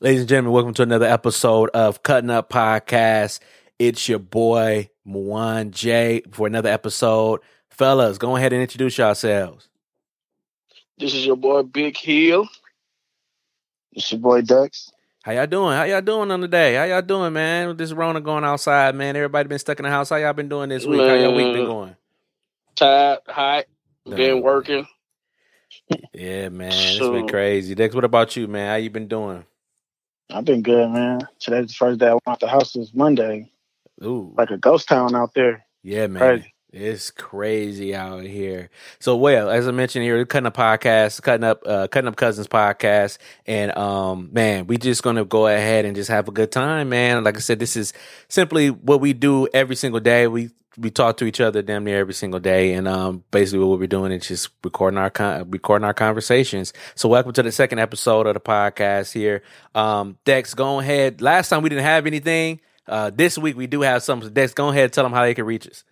Ladies and gentlemen, welcome to another episode of Cutting Up Podcast. It's your boy Mwan J for another episode. Fellas, go ahead and introduce yourselves. This is your boy Big Hill. It's your boy Dex. How y'all doing? How y'all doing on the day? How y'all doing, man? With this Rona going outside, man. Everybody been stuck in the house. How y'all been doing this week? How y'all week been going? Tired, hot, Nah. been working. Yeah, man. It's been crazy. Dex, what about you, man? How you been doing? I've been good, man. Today's the first day I went out the house since Monday. Ooh. Like a ghost town out there. Yeah, man. Crazy. It's crazy out here. So, well, as I mentioned here, cutting up podcast, cutting up, uh, cutting up cousins podcast, and um, man, we just gonna go ahead and just have a good time, man. Like I said, this is simply what we do every single day. We we talk to each other damn near every single day, and um, basically what we're doing is just recording our con- recording our conversations. So, welcome to the second episode of the podcast here. Um, Dex, go ahead. Last time we didn't have anything. Uh, this week we do have something. Dex, go ahead, tell them how they can reach us.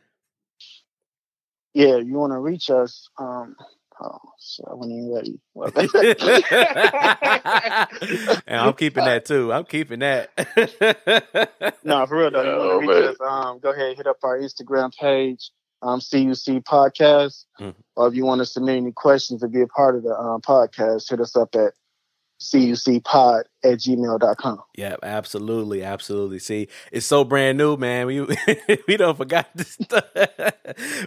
Yeah, you want to reach us. Um, oh, so I wasn't even ready. And I'm keeping that too. I'm keeping that. no, for real though. You Oh, want reach us? Um, go ahead, hit up our Instagram page, um, CUC Podcast. Mhm. Or if you want to submit any questions to be a part of the um, podcast, hit us up at cucpod at gmail.com. yeah, absolutely, absolutely. See, it's so brand new, man. We we don't forgot this stuff.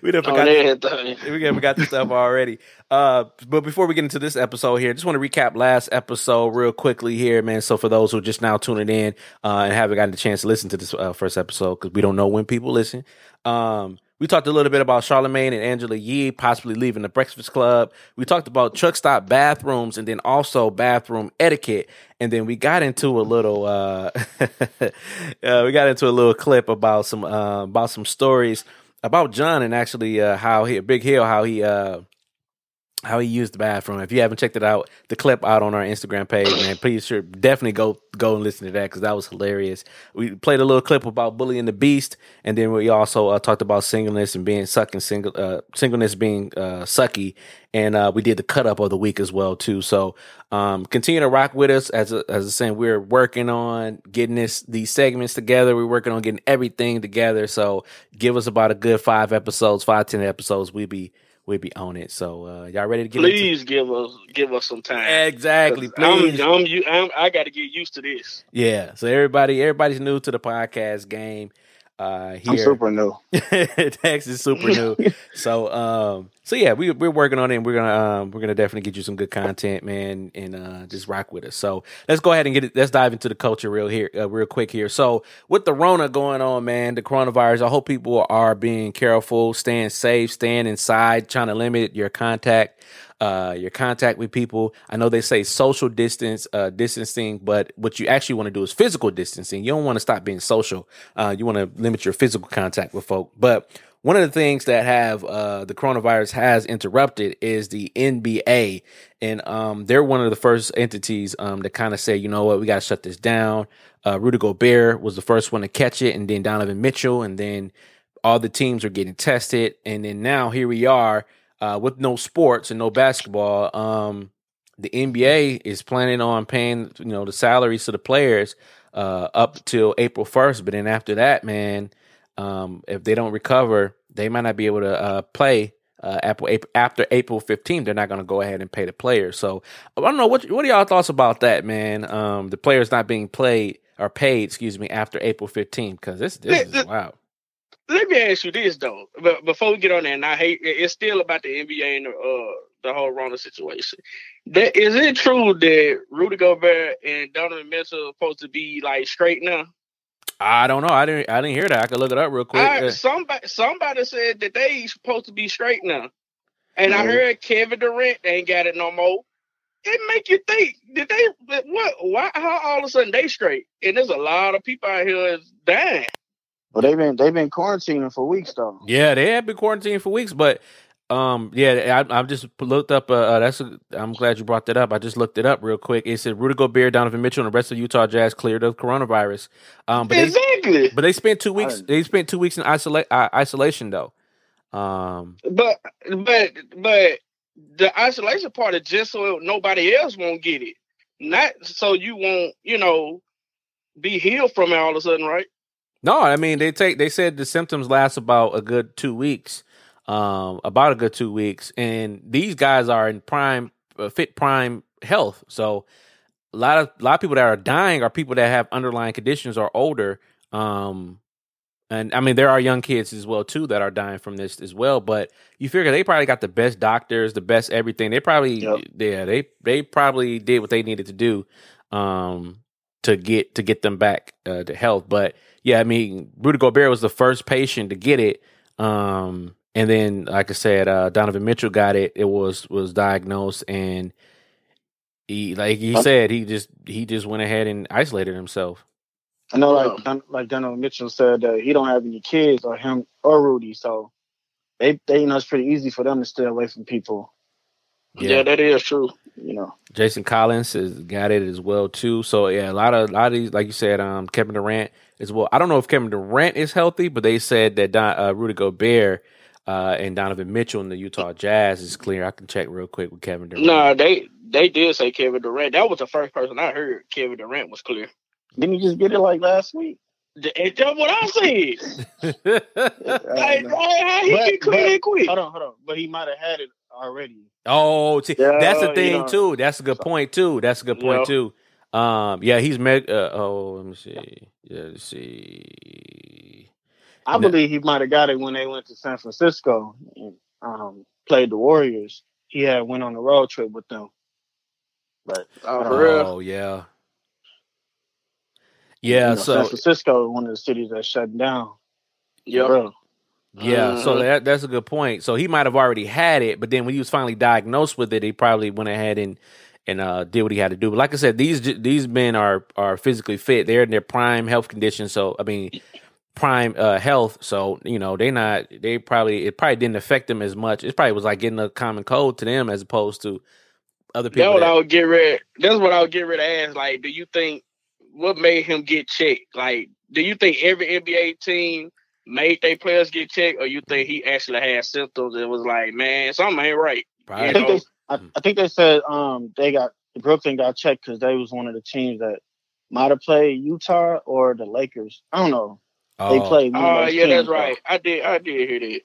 we don't On forgot. everything. we got- we got this stuff already. Uh, but before we get into this episode here, just want to recap last episode real quickly here, man. So for those who are just now tuning in uh, and haven't gotten the chance to listen to this uh, first episode, because we don't know when people listen, um, we talked a little bit about Charlemagne and Angela Yee possibly leaving the Breakfast Club. We talked about truck stop bathrooms and then also bathroom etiquette. And then we got into a little, uh, uh, we got into a little clip about some, uh, about some stories about John and actually uh, how he Big Hill how he uh, how he used the bathroom. If you haven't checked it out, the clip out on our Instagram page, man, please sure definitely go go and listen to that because that was hilarious. We played a little clip about bullying the beast, and then we also uh, talked about singleness and being sucking single uh, singleness being uh, sucky, and uh, we did the cut up of the week as well too. So um, continue to rock with us as as I saying we're working on getting this these segments together. We're working on getting everything together. So give us about a good five episodes, five ten episodes. We be we be on it. So uh, y'all ready to get into Please give us give us some time. Exactly. 'Cause I'm, Please. I'm, I'm, I got to get used to this. Yeah. So everybody, everybody's new to the podcast game. Uh, I'm here, super new. Dex is super new. So, um, so yeah, we we're working on it. And we're gonna um, we're gonna definitely get you some good content, man, and uh, just rock with us. So let's go ahead and get it. Let's dive into the culture real here, uh, real quick here. So with the Rona going on, man, the coronavirus, I hope people are being careful, staying safe, staying inside, trying to limit your contact. Uh, your contact with people. I know they say social distance, uh, distancing, but what you actually want to do is physical distancing. You don't want to stop being social. Uh, you want to limit your physical contact with folk. But one of the things that have uh, the coronavirus has interrupted is the NBA, and um, they're one of the first entities um, that kind of say, you know what, we got to shut this down. Uh, Rudy Gobert was the first one to catch it, and then Donovan Mitchell, and then all the teams are getting tested, and then now here we are uh, with no sports and no basketball. Um, the NBA is planning on paying you know the salaries to the players uh, up till April first, but then after that, man, um, if they don't recover, they might not be able to uh, play. Uh, April, April, after April 15th, they're not going to go ahead and pay the players. So I don't know what what are y'all thoughts about that, man? Um, the players not being played or paid, excuse me, after April 15th because this this is wow. Let me ask you this though, but before we get on there, and I hate it's still about the NBA and the, uh, the whole Rona situation. That is it true that Rudy Gobert and Donovan Mitchell are supposed to be like straight now? I don't know. I didn't I didn't hear that. I could look it up real quick. I, somebody somebody said that they supposed to be straight now, and I Mhm. heard Kevin Durant ain't got it no more. It make you think did they what why how all of a sudden they straight and there's a lot of people out here is dying. Well, they've been they've been quarantining for weeks though. Yeah, they have been quarantining for weeks, but um, yeah, I, I've just looked up. Uh, uh, that's a, I'm glad you brought that up. I just looked it up real quick. It said Rudy Gobert, Donovan Mitchell, and the rest of Utah Jazz cleared of coronavirus. Um, but they exactly. but they spent two weeks. They spent two weeks in isolate uh, isolation though. Um, But but but the isolation part is just so nobody else won't get it. not so you won't, you know, be healed from it all of a sudden, right? No, I mean they take they said the symptoms last about a good two weeks, um, about a good two weeks, and these guys are in prime uh, fit prime health. So a lot of a lot of people that are dying are people that have underlying conditions or older. Um, and I mean there are young kids as well too that are dying from this as well. But you figure they probably got the best doctors, the best everything. They probably Yep. yeah they they probably did what they needed to do. Um, to get to get them back uh, to health. But yeah, I mean, Rudy Gobert was the first patient to get it. Um, and then, like I said, uh, Donovan Mitchell got it. It was was diagnosed, and he, like he said, he just he just went ahead and isolated himself. I know, like Don, like Donovan Mitchell said that he don't have any kids or him or Rudy, so they they you know it's pretty easy for them to stay away from people. Yeah, that is true. You know, Jason Collins has got it as well too. So yeah, a lot of a lot of these, like you said, um, Kevin Durant as well. I don't know if Kevin Durant is healthy, but they said that Don, uh, Rudy Gobert uh, and Donovan Mitchell in the Utah Jazz is clear. I can check real quick with Kevin Durant. Nah, they they did say Kevin Durant. That was the first person I heard. Kevin Durant was clear. didn't you just get it like last week? That's what I said. Like, don't how he But- get clear that quick? hold on, hold on, but he might have had it already. Oh, see, Yeah, that's the you thing know. too. That's a good point too. That's a good point Yeah. too. Um, yeah, he's met. Uh, oh, let me see. Yeah, let's see. I No. believe he might have got it when they went to San Francisco and um, played the Warriors. He had went on a road trip with them. But Oh, for real? Oh, yeah, you yeah. know, San Francisco is one of the cities that shut down. Yeah. Bro, yeah, so Mhm. that that's a good point. So he might have already had it, but then when he was finally diagnosed with it, he probably went ahead and and uh, did what he had to do. But like I said, these these men are are physically fit. They're in their prime health condition. So I mean, prime uh, health. So you know they not they probably it probably didn't affect them as much. It probably was like getting a common cold to them as opposed to other That's people. what that- I would get rid. That's what I would get rid of. Ask like, do you think what made him get checked? Like, do you think every NBA team made their players get checked, or you think he actually had symptoms and was like, man, something ain't right? Probably. Think know. They, I, I think they said um they got Brooklyn got checked because they was one of the teams that might have played Utah or the Lakers. I don't know. They Oh. played. Oh those yeah, that's teams, though. right. I did. I did hear that.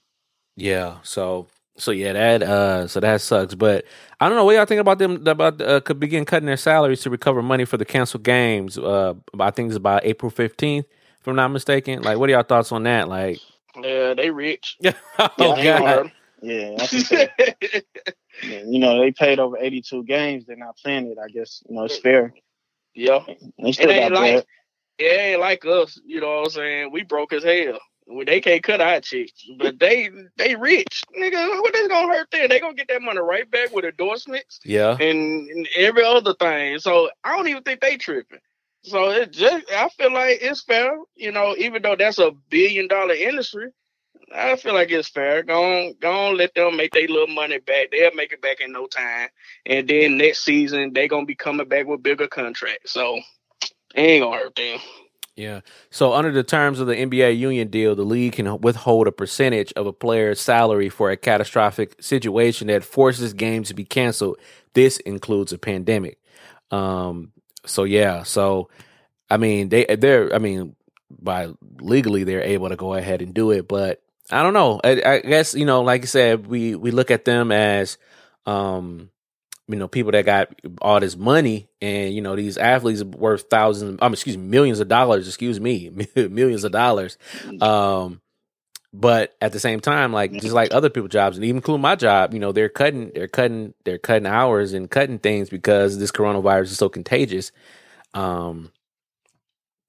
Yeah. So so yeah, that uh so that sucks. But I don't know what y'all think about them about uh, could begin cutting their salaries to recover money for the canceled games. Uh I think it's about April fifteenth, if I'm not mistaken. Like what are y'all thoughts on that? Like Yeah, they rich. Oh Yeah, god. Yeah, that's what they- yeah, you know they played over 82 games. They're not playing it. I guess you know it's fair. yeah. They still It got ain't like bread. it ain't like us, you know what I'm saying? We broke as hell. Well, They can't cut our checks, but they they rich, nigga. What is gonna hurt them? They gonna get that money right back with endorsements Yeah. and, and every other thing. So I don't even think they tripping. So it just I feel like it's fair, you know, even though that's a billion dollar industry. I feel like it's fair. Go on, go on, let them make their little money back. They'll make it back in no time. And then next season they're gonna be coming back with bigger contracts. So it ain't gonna hurt them. Yeah. So under the terms of the NBA union deal, the league can withhold a percentage of a player's salary for a catastrophic situation that forces games to be canceled. This includes a pandemic. Um so yeah, so I mean they they're I mean by legally they're able to go ahead and do it, but I don't know. I, I guess you know, like I said, we we look at them as um you know people that got all this money and you know these athletes are worth thousands um excuse me millions of dollars excuse me millions of dollars. Um but at the same time like just like other people's jobs and even including my job you know they're cutting they're cutting they're cutting hours and cutting things because this coronavirus is so contagious. Um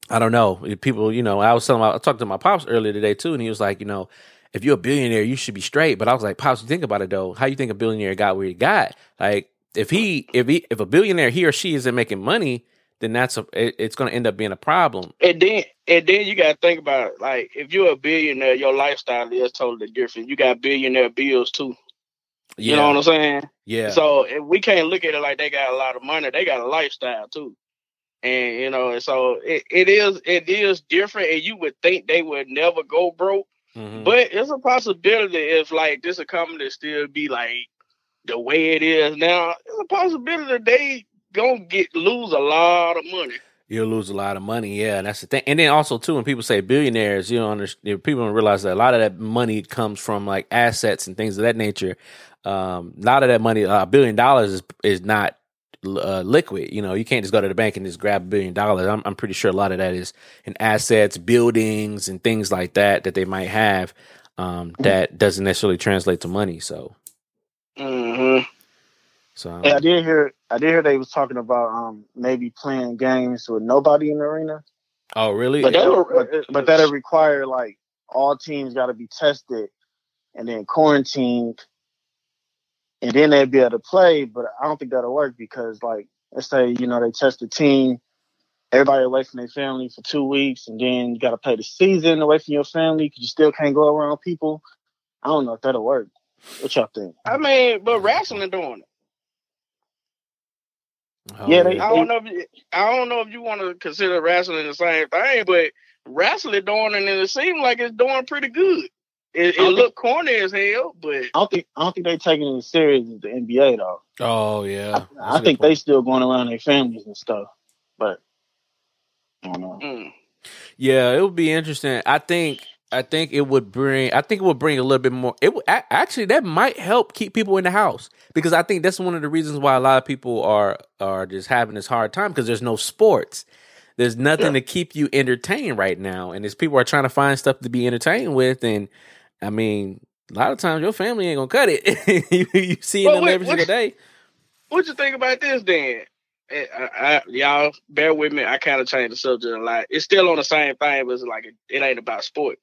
I don't know. People, you know, I was telling, my, I talked to my pops earlier today too, and he was like, you know, if you're a billionaire, you should be straight. But I was like, pops, you think about it though. How you think a billionaire got where he got? Like, if he, if he, if a billionaire, he or she isn't making money, then that's a, it, it's going to end up being a problem. And then and then you gotta think about it. Like if you're a billionaire, your lifestyle is totally different. You got billionaire bills too. Yeah, You know what I'm saying? yeah, So if we can't look at it like they got a lot of money. They got a lifestyle too. And you know, and so it, it is it is different and you would think they would never go broke. Mhm. But it's a possibility if like this economy still be like the way it is now. It's a possibility they gonna get lose a lot of money. You'll lose a lot of money, yeah, and that's the thing. And then also too, when people say billionaires, you know, understand, people don't realize that a lot of that money comes from like assets and things of that nature. Um, a lot of that money, a uh, billion dollars, is is not uh, liquid. You know, you can't just go to the bank and just grab a billion dollars. I'm, I'm pretty sure a lot of that is in assets, buildings, and things like that that they might have. Um, that doesn't necessarily translate to money. So, mm-hmm. so yeah, I did hear. I did hear they was talking about um maybe playing games with nobody in the arena. Oh, really? But, that but, but that'll require like all teams got to be tested and then quarantined and then they'd be able to play. But I don't think that'll work because, like, let's say you know they test the team, everybody away from their family for two weeks, and then you got to play the season away from your family because you still can't go around people. I don't know if that'll work. What y'all think? I mean, but wrestling doing it. Oh, yeah, they, I don't know. If you, I don't know if you want to consider wrestling the same thing, but wrestling doing it, and it seems like it's doing pretty good. It, it looked corny as hell, but I don't think I don't think they taking it as serious as the NBA though. Oh yeah, I, I think they still going around their families and stuff, but I don't know. Mm. Yeah, it would be interesting. I think I think it would bring. I think it would bring a little bit more. It would, actually that might help keep people in the house because I think that's one of the reasons why a lot of people are are just having this hard time because there's no sports. There's nothing yeah. to keep you entertained right now, and as people are trying to find stuff to be entertained with, and I mean, a lot of times your family ain't gonna cut it. you, you see well, them wait, every single day. What you think about this, then? Eh, I, I, y'all bear with me. I kind of changed the subject a lot. It's still on the same thing, but it's like it, it ain't about sports.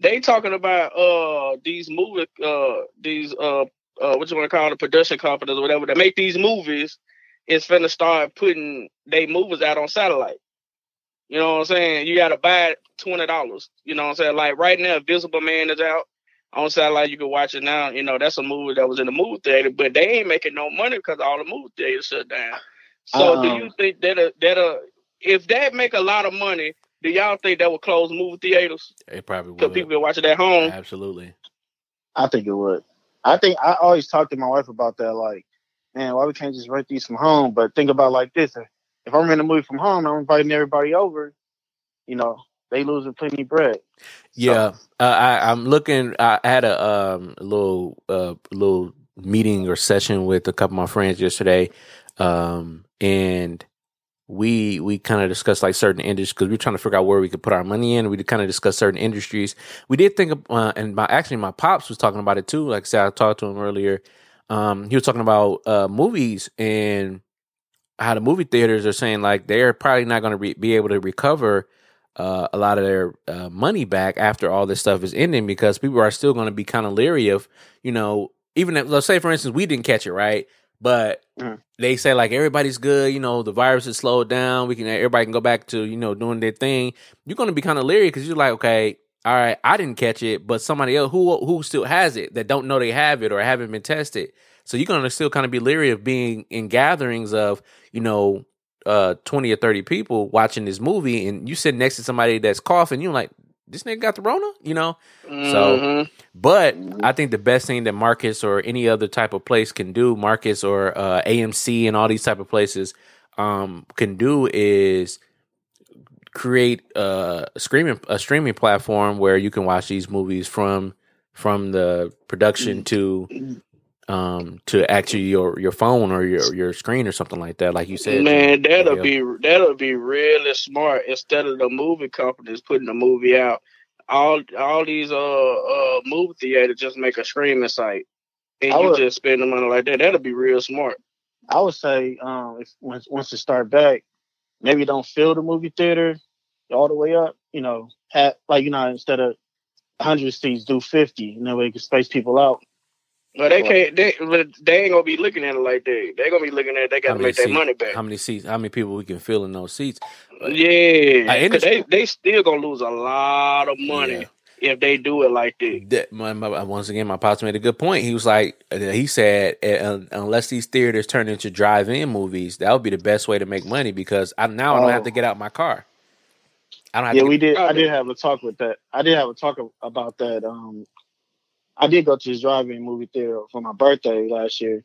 They talking about uh these movie uh these uh uh what you want to call the production companies or whatever that make these movies is finna start putting they movies out on satellite. You know what I'm saying? You gotta buy it twenty dollars. You know what I'm saying? Like right now, Visible Man is out on satellite. You can watch it now. You know that's a movie that was in the movie theater, but they ain't making no money because all the movie theaters shut down. So um, do you think that a, that a, if that make a lot of money, do y'all think that would close movie theaters? It probably would. Because people be watching at home. Absolutely. I think it would. I think I always talk to my wife about that. Like, man, why we can't just rent these from home? But think about like this: if I'm in a movie from home, I'm inviting everybody over. You know, they losing plenty of bread. Yeah, so. uh, I, I'm looking. I had a, um, little uh, little meeting or session with a couple of my friends yesterday, um, and we we kind of discussed like certain industries because we are trying to figure out where we could put our money in. We kind of discussed certain industries. We did think, of, uh, and my actually my pops was talking about it too. Like I said, I talked to him earlier. Um, he was talking about uh, movies and how the movie theaters are saying like they're probably not going to re- be able to recover uh, a lot of their uh, money back after all this stuff is ending because people are still going to be kind of leery of you know even if let's say for instance we didn't catch it right? But mm. they say like everybody's good you know the virus is slowed down we can everybody can go back to you know doing their thing. You're going to be kind of leery because you're like okay all right i didn't catch it but somebody else who who still has it that don't know they have it or haven't been tested so you're going to still kind of be leery of being in gatherings of you know uh 20 or 30 people watching this movie and you sit next to somebody that's coughing you're like this nigga got the rona you know? Mm-hmm. so but i think the best thing that marcus or any other type of place can do marcus or uh, amc and all these type of places um can do is create a streaming a streaming platform where you can watch these movies from from the production to um, to actually your your phone or your your screen or something like that, like you said. Man, that'll be that'll be really smart. Instead of the movie companies putting the movie out, all all these uh uh movie theaters just make a streaming site, and I you would, just spend the money like that. That'll be real smart. I would say um, if once once it start back, maybe don't fill the movie theater all the way up. You know, have like you know instead of hundred seats, do fifty, and that way you can space people out but they can't. They, they ain't gonna be looking at it like that. They gonna be looking at. It, they gotta make their money back. How many seats? How many people we can fill in those seats? Yeah, they they still gonna lose a lot of money. Yeah if they do it like that. that my, my, once again, my pops made a good point. He was like, uh, he said, uh, unless these theaters turn into drive-in movies, that would be the best way to make money because I now I don't have to oh. get out my car. I don't. yeah, we did. I did have a talk with that. I did have a talk about that. Um, I did go to this drive-in movie theater for my birthday last year.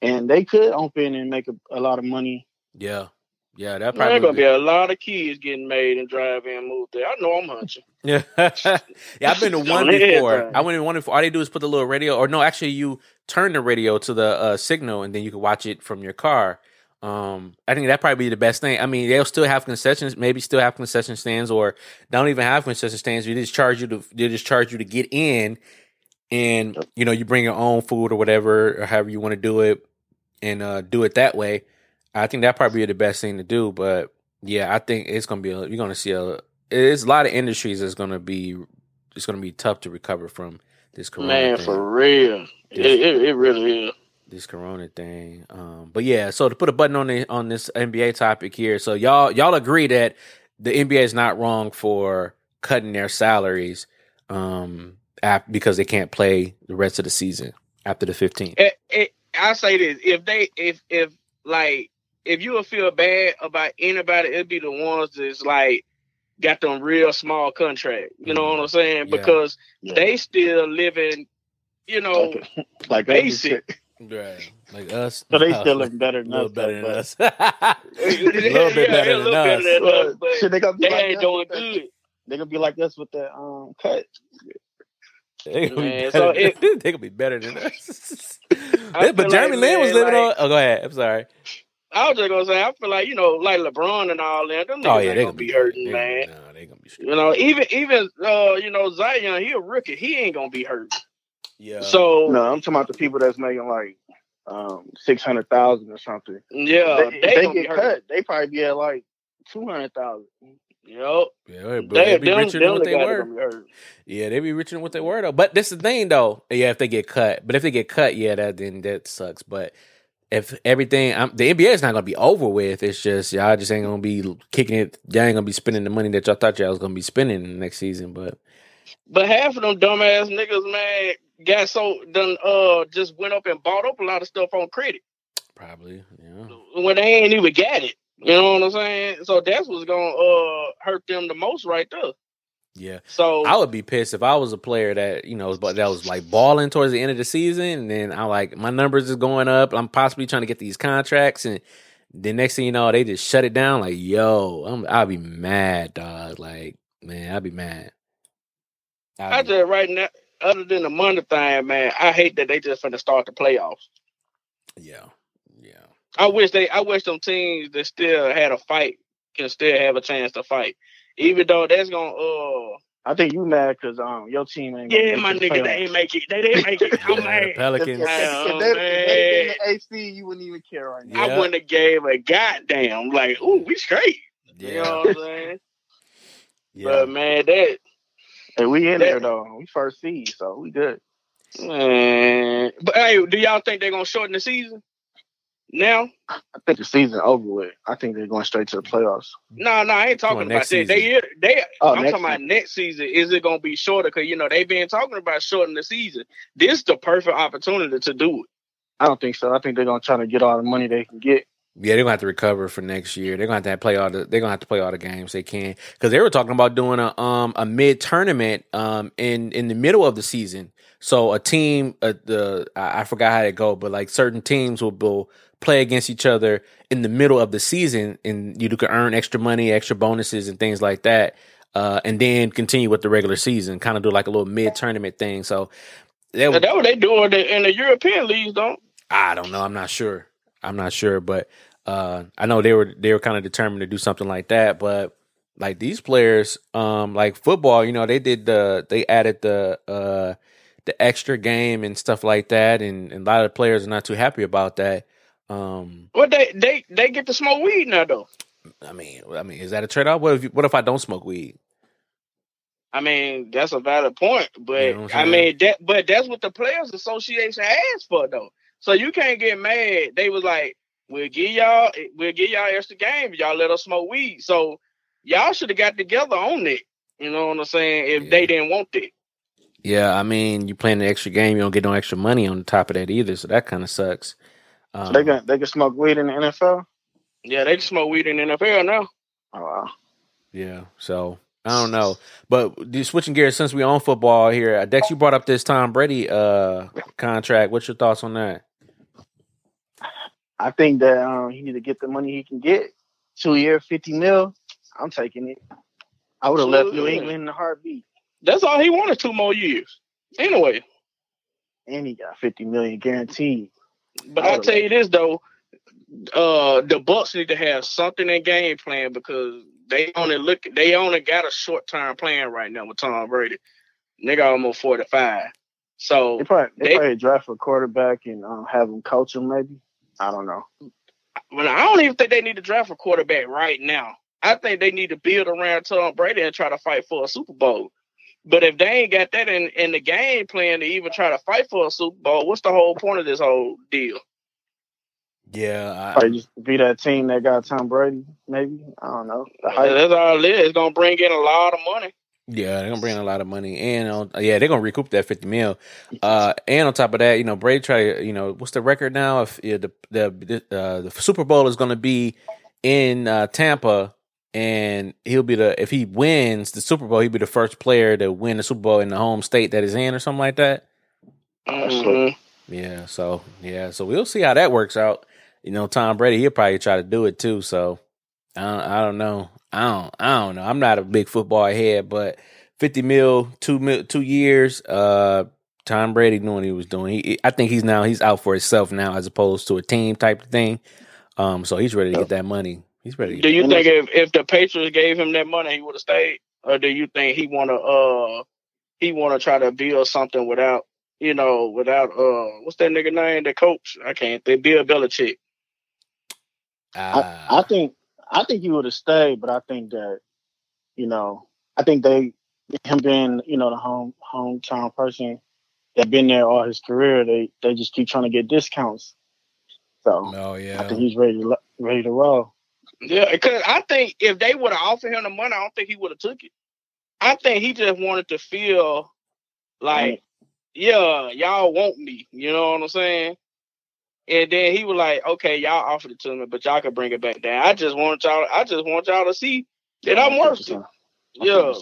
and they could open and make a, a lot of money. Yeah, yeah, that There's probably gonna would be a lot of kids getting made and drive in move there. I know I'm hunching. Yeah, yeah. I've been to one before. I went to one before. All they do is put the little radio, or no, actually, you turn the radio to the uh, signal, and then you can watch it from your car. Um, I think that probably be the best thing. I mean, they'll still have concessions, maybe still have concession stands, or don't even have concession stands. You just charge you to, they just charge you to get in, and you know, you bring your own food or whatever, or however you want to do it, and uh, do it that way. I think that probably be the best thing to do. But yeah, I think it's gonna be a, you're gonna see a it's a lot of industries that's gonna be it's gonna be tough to recover from this corona Man, thing. for real. It, it, it really is. this corona thing. Um, but yeah, so to put a button on the on this NBA topic here, so y'all y'all agree that the NBA is not wrong for cutting their salaries um ap- because they can't play the rest of the season after the 15th. It, it, I say this: if they, if, if like, if you would feel bad about anybody, it'd be the ones that's like got them real small contract. You know what I'm saying? Yeah. Because Yeah. they still living, you know, like, like basic. Right. Like us. So they still look better a than little us. better than us. a little bit better than us. better than us, but Shit, they gonna be they like ain't us doing with that- good. They gonna be like us with that um cut. They gonna, be Man, better, so it- they gonna be better than us. But Jeremy like, Lin was living like- on. Oh, go ahead. I'm sorry. I was just gonna say, I feel like you know, like LeBron and all that. Them Oh yeah, ain't they gonna be hurting, they, man. No, they gonna be. You know, even even uh, you know, Zion, he a rookie. He ain't gonna be hurt. Yeah. So No, I'm talking about the people that's making like um six hundred thousand or something. yeah, they, they, they get cut, they probably be at like two hundred thousand. Yep. yeah, but They, they be richer than what they were. gonna be hurt. Yeah, they be richer than what they were though. But this is the thing though. Yeah, if they get cut, but if they get cut, yeah, that then that sucks. But if everything, um, the NBA is not gonna be over with. It's just y'all just ain't gonna be kicking it. Y'all ain't gonna be spending the money that y'all thought y'all was gonna be spending next season. But But half of them dumbass niggas, man, got so done uh just went up and bought up a lot of stuff on credit probably, yeah, when they ain't even got it. You know what I'm saying? So that's what's gonna uh hurt them the most right there. yeah. So I would be pissed if I was a player that you know, but that was like balling towards the end of the season, and then I like my numbers is going up. I'm possibly trying to get these contracts, and the next thing you know, they just shut it down. Like, yo, I'm, I'll be mad, dog. Like, man, I'll be mad. I'll I be- just right now, other than the money thing, man, I hate that they just finna start the playoffs. yeah, I wish they, I wish them teams that still had a fight can still have a chance to fight, even though that's gonna, uh, I think you mad because um your team ain't. yeah, my make the nigga, they ain't make it, they didn't make it. I'm the mad. If, Pelicans. if, if, Oh, if they, if they in the AC, you wouldn't even care right now. Yeah. I wouldn't have gave a goddamn. Like, ooh, we straight. You know what I'm saying? yeah. But man, that Hey, we in That- there though. We first seed, so we good. man. But hey, do y'all think they're gonna shorten the season? Now? I think the season over with. I think they're going straight to the playoffs. No, no, I ain't talking about next that. They, season. they. Oh, I'm talking about next season. Is it gonna be shorter? Because you know they've been talking about shortening the season. This is the perfect opportunity to do it. I don't think so. I think they're gonna try to get all the money they can get. Yeah, they're gonna have to recover for next year. They're gonna have to play all the. They're gonna have to play all the games they can because they were talking about doing a um a mid tournament um in in the middle of the season. So a team, uh, the I, I forgot how it go, but like certain teams will, will play against each other in the middle of the season, and you can earn extra money, extra bonuses, and things like that. Uh, and then continue with the regular season, kind of do like a little mid tournament thing. So that would, that's what they doing in the- in the European leagues, don't? I don't know. I'm not sure. I'm not sure, but uh, I know they were they were kind of determined to do something like that. But like these players, um, like football, you know, they did the they added the uh the extra game and stuff like that, and, and a lot of players are not too happy about that. Um, What they they they get to smoke weed now though. I mean, I mean, is that a trade off? What if what if I don't smoke weed? I mean, that's a valid point, but You know I mean that but that's what the players association asked for though. So you can't get mad. They was like, We'll give y'all we'll give y'all extra game, if y'all let us smoke weed. So y'all should have got together on it. You know what I'm saying? If Yeah. they didn't want it. Yeah, I mean, you playing the extra game, you don't get no extra money on the top of that either, so that kind of sucks. Um, So they can they can smoke weed in the NFL. Yeah, they can smoke weed in the NFL now. Oh wow. Yeah, so I don't know, but just switching gears since we own football here, uh, Dex, you brought up this Tom Brady uh contract. What's your thoughts on that? I think that um, he need to get the money he can get. Two year, fifty mil. I'm taking it. I would have left New England in a heartbeat. That's all he wanted. Two more years. Anyway. And he got fifty million guaranteed. But I tell you this though, uh, the Bucs need to have something in game plan because they only look they only got a short term plan right now with Tom Brady. Nigga almost forty five. So they probably, they, they probably draft a quarterback and um, have him coach him. Maybe I don't know. Well, I don't even think they need to draft a quarterback right now. I think they need to build around Tom Brady and try to fight for a Super Bowl. But if they ain't got that in, in the game plan to even try to fight for a Super Bowl, what's the whole point of this whole deal? Yeah, I, just be that team that got Tom Brady. Maybe I don't know. That's all it is. It's gonna bring in a lot of money. Yeah, they're gonna bring in a lot of money, and uh, yeah, they're gonna recoup that fifty mil. Uh, and on top of that, you know, Brady try. to, You know, what's the record now? If yeah, the the uh, the Super Bowl is gonna be in uh, Tampa, and he'll be the if he wins the Super Bowl, he'll be the first player to win the Super Bowl in the home state that is in, or something like that. Mm-hmm. Yeah, so yeah, so we'll see how that works out you know, Tom Brady, he'll probably try to do it too. So I don't, I don't know. I don't, I don't know. I'm not a big football head, but 50 mil, two mil, two years. Uh, Tom Brady knew what he was doing. He, I think he's now he's out for himself now, as opposed to a team type of thing. Um, so he's ready to get that money. He's ready. do you think if, if the Patriots gave him that money, he would have stayed, or do you think he want to uh he want to try to build something without you know without uh what's that nigga name? The coach I can't think. Bill Belichick. Uh, I, I think I think he would have stayed, but I think that you know I think they him being you know the home hometown person that been there all his career, they they just keep trying to get discounts. So oh yeah, I think he's ready to ready to roll. Yeah, because I think if they would have offered him the money, I don't think he would have took it. I think he just wanted to feel like, yeah, y'all want me. You know what I'm saying? And then he was like, "Okay, y'all offered it to me, but y'all can bring it back down. I just want y'all. I just want y'all to see that I'm worth it. Yeah."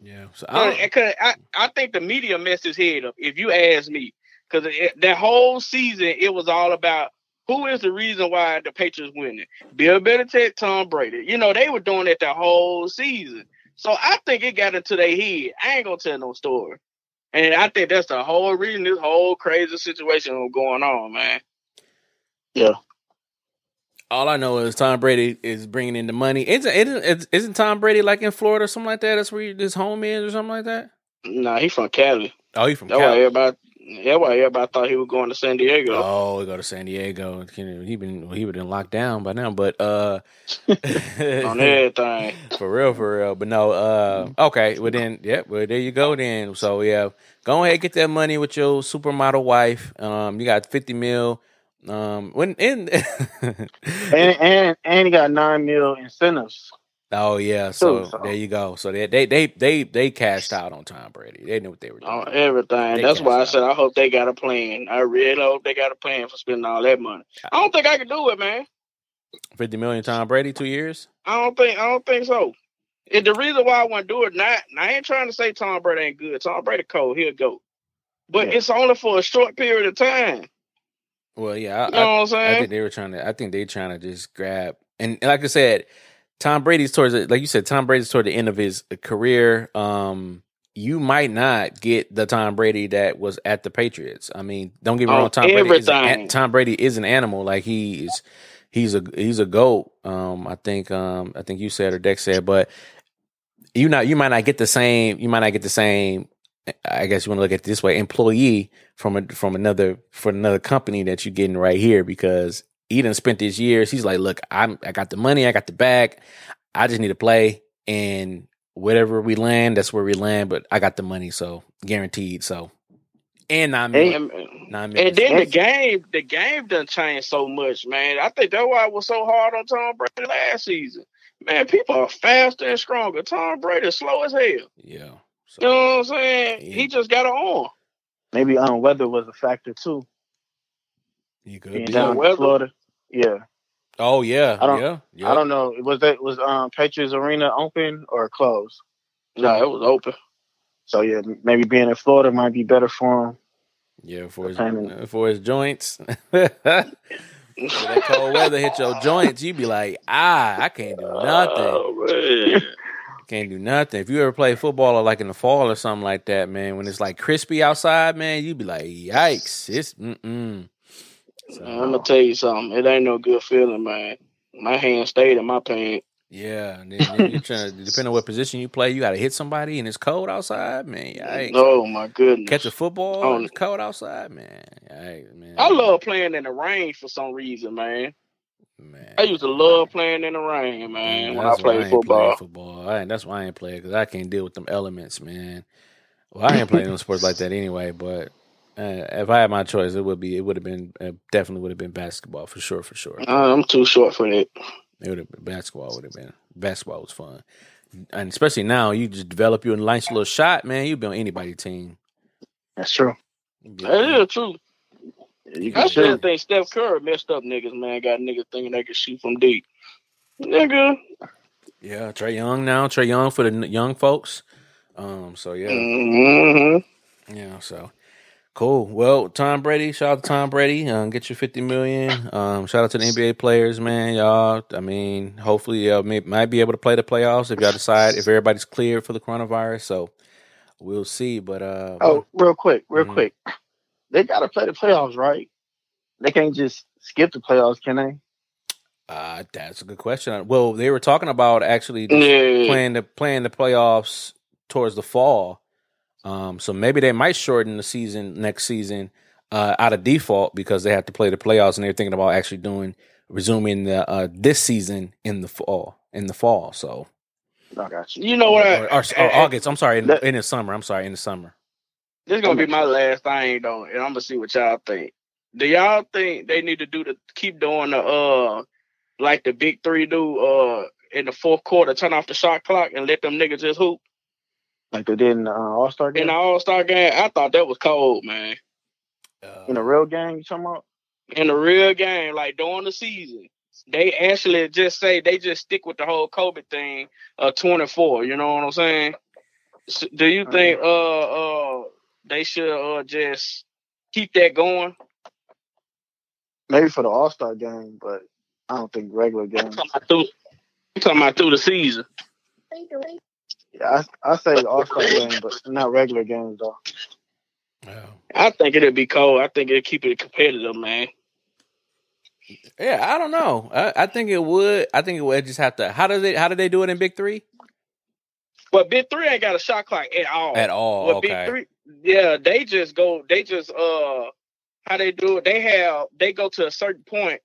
Yeah, so I, Cause I, I think the media messed his head up. If you ask me, because that whole season it was all about who is the reason why the Patriots winning. Bill Belichick, Tom Brady. You know they were doing it the whole season. So I think it got into their head. I ain't gonna tell no story. And I think that's the whole reason this whole crazy situation was going on, man. Yeah. All I know is Tom Brady is bringing in the money. Isn't, isn't, isn't Tom Brady like in Florida or something like that? That's where his home is or something like that? Nah, he's from Cali. Oh, he's from that's Cali. Why everybody, that's why everybody thought he was going to San Diego. Oh, he go to San Diego. He been he been locked down by now, but uh, on everything for real, for real. But no, uh, okay. Well then, yeah. Well there you go. Then so yeah, go ahead get that money with your supermodel wife. Um, you got fifty mil. Um, when in and and and he got nine mil incentives. Oh yeah, so, so, there you go. So they they they they they cashed out on Tom Brady. They knew what they were oh, doing. On everything. They That's why I said I hope they got a plan. I really hope they got a plan for spending all that money. I don't think I can do it, man. Fifty million Tom Brady, two years. I don't think I don't think so. And the reason why I want to do it, not I ain't trying to say Tom Brady ain't good. Tom Brady cold, he'll go. But yeah. it's only for a short period of time. Well, yeah, I, you know I, what I'm saying? I think they were trying to. I think they trying to just grab and like I said Tom Brady's towards it, like you said, Tom Brady's toward the end of his career. Um, you might not get the Tom Brady that was at the Patriots. I mean, don't get me wrong, Tom Brady, is an, Tom Brady is an animal. Like he's he's a he's a goat. Um, I think um, I think you said or Dex said, but you not you might not get the same. You might not get the same. I guess you want to look at it this way: employee from a from another for another company that you're getting right here because he done spent his years. He's like, look, I'm I got the money, I got the bag. I just need to play, and whatever we land, that's where we land. But I got the money, so guaranteed. So and nine million. And, nine million. and then the game, the game done changed so much, man. I think that's why it was so hard on Tom Brady last season. Man, people are faster and stronger. Tom Brady is slow as hell. Yeah. So, you know what I'm saying? Yeah. He just got it on. Maybe um weather was a factor too. You could be down in Florida. Yeah. Oh yeah. I don't, yeah. yeah. I don't know. Was that was um Patriots Arena open or closed? No, it was open. So yeah, maybe being in Florida might be better for him. Yeah, for his uh, for his joints. that cold weather hit your joints, you be like, ah, I can't do nothing. Oh, can't do nothing. If you ever play football or like in the fall or something like that, man, when it's like crispy outside, man, you be like, yikes, it's mm so, I'm gonna tell you something. It ain't no good feeling, man. My hand stayed in my pants. Yeah, and then, then you're trying to depending on what position you play, you got to hit somebody and it's cold outside, man. Yikes. Oh my goodness! Catch a football, oh, it's cold outside, man. Yikes, man. I love playing in the rain for some reason, man. Man, I used to love playing in the rain, man. man when I played football. football, I, that's why I ain't play because I can't deal with them elements, man. Well, I ain't playing no sports like that anyway. But uh, if I had my choice, it would be it would have been uh, definitely would have been basketball for sure, for sure. Uh, I'm too short for that. It would have been basketball. Would have been basketball was fun, and especially now you just develop your nice little shot, man. You'd be on anybody's team. That's true. That is true. Yeah, I still think Steph Curry messed up niggas, man. Got niggas thinking they can shoot from deep. Nigga. Yeah, Trae Young now. Trae Young for the young folks. Um, so yeah. Mm-hmm. Yeah, so Cool. Well, Tom Brady, shout out to Tom Brady. Um, get your fifty million. Um, shout out to the NBA players, man. Y'all, I mean, hopefully, y'all may, might be able to play the playoffs if y'all decide if everybody's cleared for the coronavirus. So we'll see. But uh, oh, real quick, real mm-hmm. quick, they got to play the playoffs, right? They can't just skip the playoffs, can they? Uh, that's a good question. Well, they were talking about actually playing the playing the playoffs towards the fall. Um, so maybe they might shorten the season next season uh, out of default because they have to play the playoffs, and they're thinking about actually doing resuming the uh, this season in the fall. In the fall, so I got you. You know what? Or, or, or August. I'm sorry, in, that, in, the summer. I'm sorry, in the summer. This is gonna be my last thing, though, and I'm gonna see what y'all think. Do y'all think they need to do the keep doing the uh like the big three do uh in the fourth quarter, turn off the shot clock and let them niggas just hoop? Like they did in the uh, All Star game. In the All Star game, I thought that was cold, man. Uh, in a real game, you talking about? In a real game, like during the season, they actually just say they just stick with the whole COVID thing. Uh, twenty four. You know what I'm saying? So, do you think uh uh they should uh just keep that going? Maybe for the All Star game, but I don't think regular games. I'm talking about through, talking about through the season. Yeah, I I say All Star game, but not regular games though. Yeah. I think it'd be cold. I think it'd keep it competitive, man. Yeah, I don't know. I, I, think it would. I think it would just have to. How do they? How do they do it in Big Three? Well, Big Three ain't got a shot clock at all. At all. Well, okay. Big Three, yeah, they just go. They just uh, how they do it? They have they go to a certain point.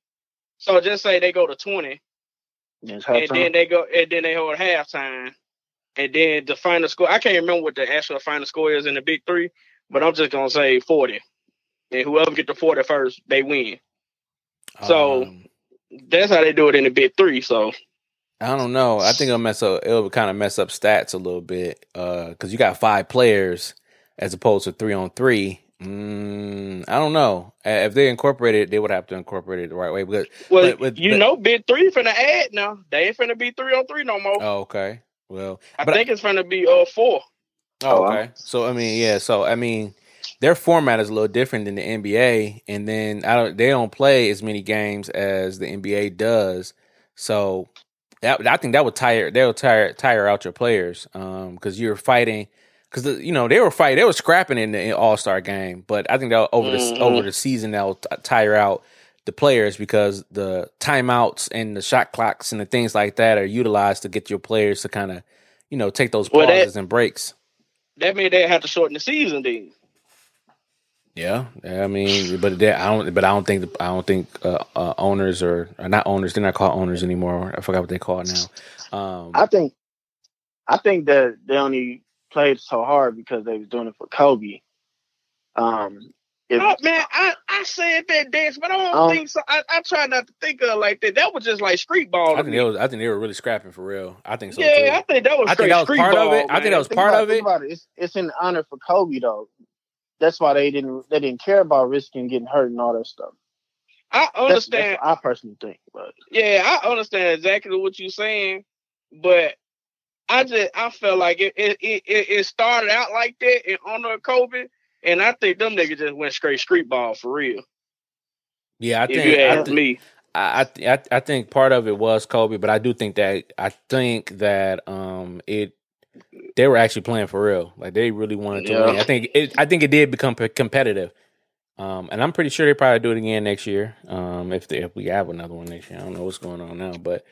So just say they go to twenty, and then they go, and then they hold halftime and then the final score. I can't remember what the actual final score is in the big three, but I'm just gonna say 40. And whoever get the 40 first, they win. So um, that's how they do it in the big three. So I don't know. I think it'll mess up. It'll kind of mess up stats a little bit because uh, you got five players as opposed to three on three. Mm, I don't know. If they incorporate it, they would have to incorporate it the right way. But well, but, but, you but, know, big three finna add now. They ain't finna be three on three no more. Oh, okay. Well, I think I, it's going to be uh four. Oh, okay. So I mean, yeah. So I mean, their format is a little different than the NBA, and then I don't. They don't play as many games as the NBA does. So that, I think that would tire. They'll tire tire out your players because um, you're fighting. Because you know they were fighting, they were scrapping in the All Star game, but I think that over the mm-hmm. over the season that will tire out the players because the timeouts and the shot clocks and the things like that are utilized to get your players to kind of, you know, take those pauses well, that, and breaks. That means they have to shorten the season, then. Yeah, I mean, but they, I don't. But I don't think I don't think uh, uh, owners or, or, not owners. They're not called owners anymore. I forgot what they call it now. Um, I think, I think that they only played so hard because they was doing it for Kobe. Um, if, oh, man, I, I said that dance, but I don't um, think so. I, I try not to think of it like that. That was just like street ball. I think it was. I think they were really scrapping for real. I think so. Yeah, too. I think that was. I think that was part ball, of it. Man. I think that was think part about, of it. About it. It's, it's in honor for Kobe though. That's why they didn't. They didn't care about risking getting hurt and all that stuff. I understand. That's, that's I personally think, but yeah, I understand exactly what you're saying, but I just I felt like it it, it, it started out like that in honor of Kobe, and I think them niggas just went straight street ball for real. Yeah, I If think you I, ask me, I, I th- I think part of it was Kobe, but I do think that I think that um it they were actually playing for real. Like they really wanted to Yeah. win. I think it I think it did become p- competitive. Um, and I'm pretty sure they probably do it again next year. Um, if they, if we have another one next year, I don't know what's going on now, but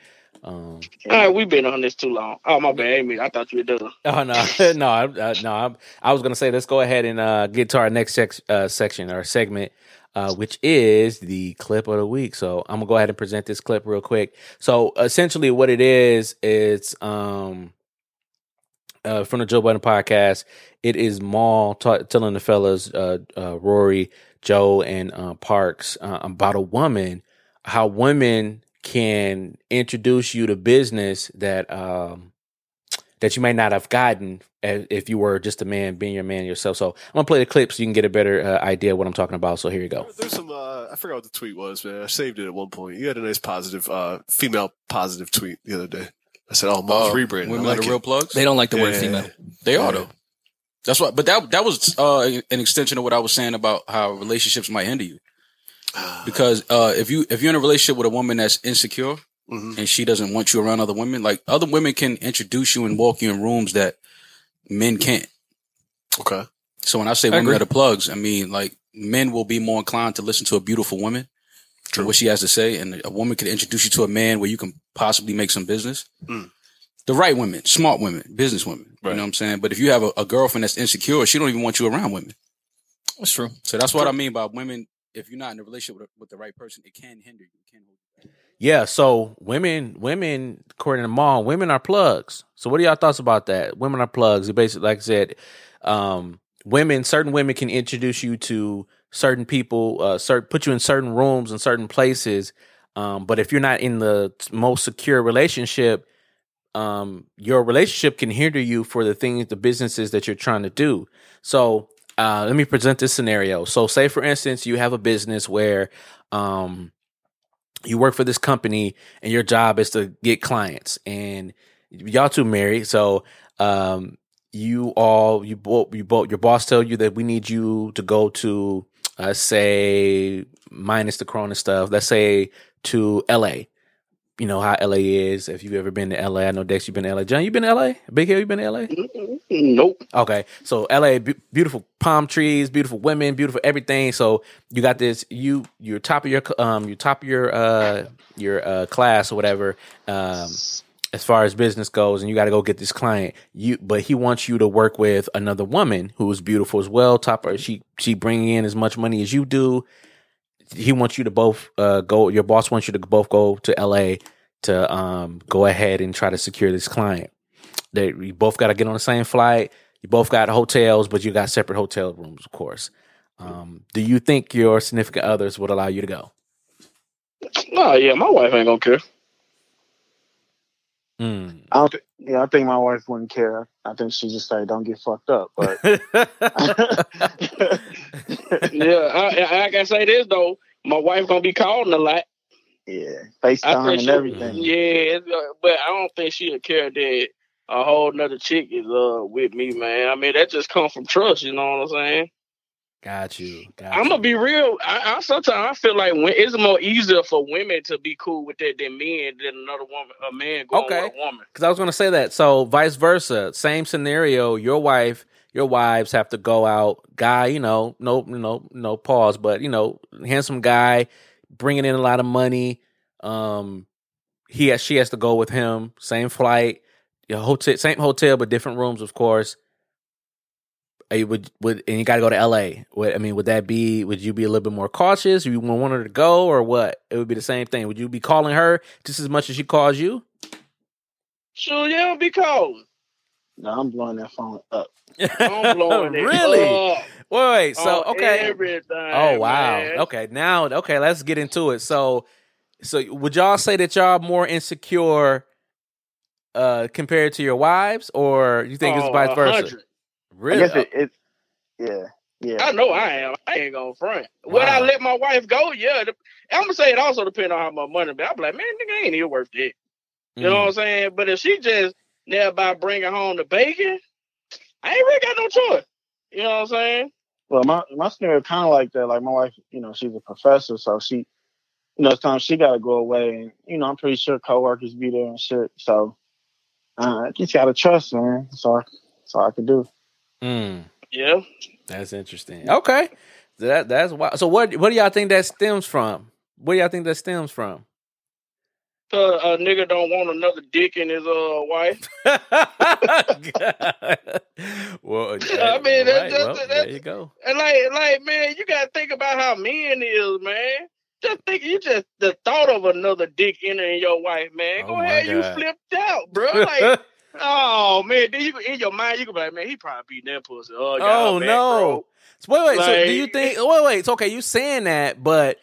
um, all right, we've been on this too long. Oh my bad, Amy. I thought you were done. Oh no, no, I, no! I'm, I was gonna say let's go ahead and uh, get to our next sex, uh, section or segment, uh, which is the clip of the week. So I'm gonna go ahead and present this clip real quick. So essentially, what it is, it's um, uh, from the Joe Budden podcast. It is Mal ta- telling the fellas, uh, uh, Rory, Joe, and uh, Parks uh, about a woman, how women can introduce you to business that um that you may not have gotten if you were just a man being your man yourself. So I'm gonna play the clip so you can get a better uh, idea of what I'm talking about. So here you go. There's some. Uh, I forgot what the tweet was, man. I saved it at one point. You had a nice positive, uh, female positive tweet the other day. I said, "Oh, mom's Uh, rebrand." Women I are like the real plugs. They don't like the word female. They are Yeah. though. That's why. But that that was uh, an extension of what I was saying about how relationships might hinder you. Because uh, if you if you're in a relationship with a woman that's insecure Mhm. and she doesn't want you around other women, like other women can introduce you and walk you in rooms that men can't. Okay. So when I say I women agree. are the plugs, I mean like men will be more inclined to listen to a beautiful woman True. and what she has to say, and a woman can introduce you to a man where you can possibly make some business. Mm. The right women, smart women, business women. You know what I'm saying? But if you have a, a girlfriend that's insecure, she don't even want you around women. That's true. So that's what I mean by women. If you're not in a relationship with, with the right person, it can hinder you. It can hold you back. Yeah, so women, women, according to mom, women are plugs. So what are y'all thoughts about that? Women are plugs. It basically, like I said, um, women, certain women can introduce you to certain people, uh, put you in certain rooms and certain places. Um, but if you're not in the most secure relationship, um, your relationship can hinder you for the things, the businesses that you're trying to do. So uh, let me present this scenario. So, say for instance, you have a business where um, you work for this company and your job is to get clients, and y'all two married. So, um, you all you both you both your boss tell you that we need you to go to uh, say minus the corona stuff. Let's say to L.A you know how LA is. If you've ever been to LA, I know Dex, you've been to LA. John, You've been to LA? Big Hill, You've been to LA? Nope. Okay, so LA, be- beautiful palm trees, beautiful women, beautiful everything. So you got this. You you're top of your um, you top of your uh your uh class or whatever. Um, as far as business goes, and you got to go get this client. You but he wants you to work with another woman who is beautiful as well. Top her, she she bringing in as much money as you do he wants you to both uh, go. Your boss wants you to both go to L.A. to um, go ahead and try to secure this client. They you both got to get on the same flight. You both got hotels, but you got separate hotel rooms, of course. Um, do you think your significant others would allow you to go? Oh yeah, my wife ain't gonna care. Mm. I don't. Th- yeah, I think my wife wouldn't care. I think she just say, "Don't get fucked up." But Yeah, I, I, I can say this though. My wife gonna be calling a lot. yeah, I FaceTime and everything. yeah, uh, but I don't think she'll care that a whole nother chick is uh with me, man. I mean, that just come from trust. You know what I'm saying? Got you. Got I'm you. gonna be real. I, I sometimes I feel like when, it's more easier for women to be cool with that than men than another woman, a man going Okay. with a woman. because I was to say that. So vice versa, same scenario. Your wife, your wives have to go out. Guy, you know, no, no, no pause, but you know, handsome guy, bringing in a lot of money. Um, he has, she has to go with him. Same flight, your hotel, same hotel, but different rooms, of course you would would and you got to go to LA? Would, I mean, would that be? Would you be a little bit more cautious? You want her to go or what? It would be the same thing. Would you be calling her just as much as she calls you? Sure, yeah, I'll be calling. No, I'm blowing that phone up. I'm blowing it really? Wait, so oh, okay. oh wow. Man. Okay, now okay, let's get into it. So, so would y'all say that y'all more insecure uh compared to your wives, or you think oh, it's vice versa? 100. Really? I guess uh, it, it, yeah. Yeah. I know I am. I ain't gonna front. Wow. I let my wife go? Yeah. I'm gonna say it also depends on how much money. But I'm like, man, nigga ain't even worth it. You mm. know what mm. I'm saying? But if she just thereby bringing home the bacon, I ain't really got no choice. You know what I'm saying? Well, my my scenario kind of like that. Like my wife, you know, she's a professor, so she, you know, sometimes she got to go away, and you know, I'm pretty sure coworkers be there and shit. So, uh, just gotta trust, man. So so that's all I can do. Mm, Yeah. that's interesting. Okay, that that's why. So what what do y'all think that stems from? What do y'all think that stems from? So a nigga don't want another dick in his uh wife. well, I mean, that- right, that- well, that- there you go. And like, like, man, you gotta think about how men is, man. Just think, you just the thought of another dick entering your wife, man. Oh Go ahead, you flipped out, bro. Like, oh man, then you in your mind, you can be like, man, he probably beating that pussy. Oh, Oh her back, no! So, wait, wait. so do you think? Wait, wait. It's okay. You saying that, but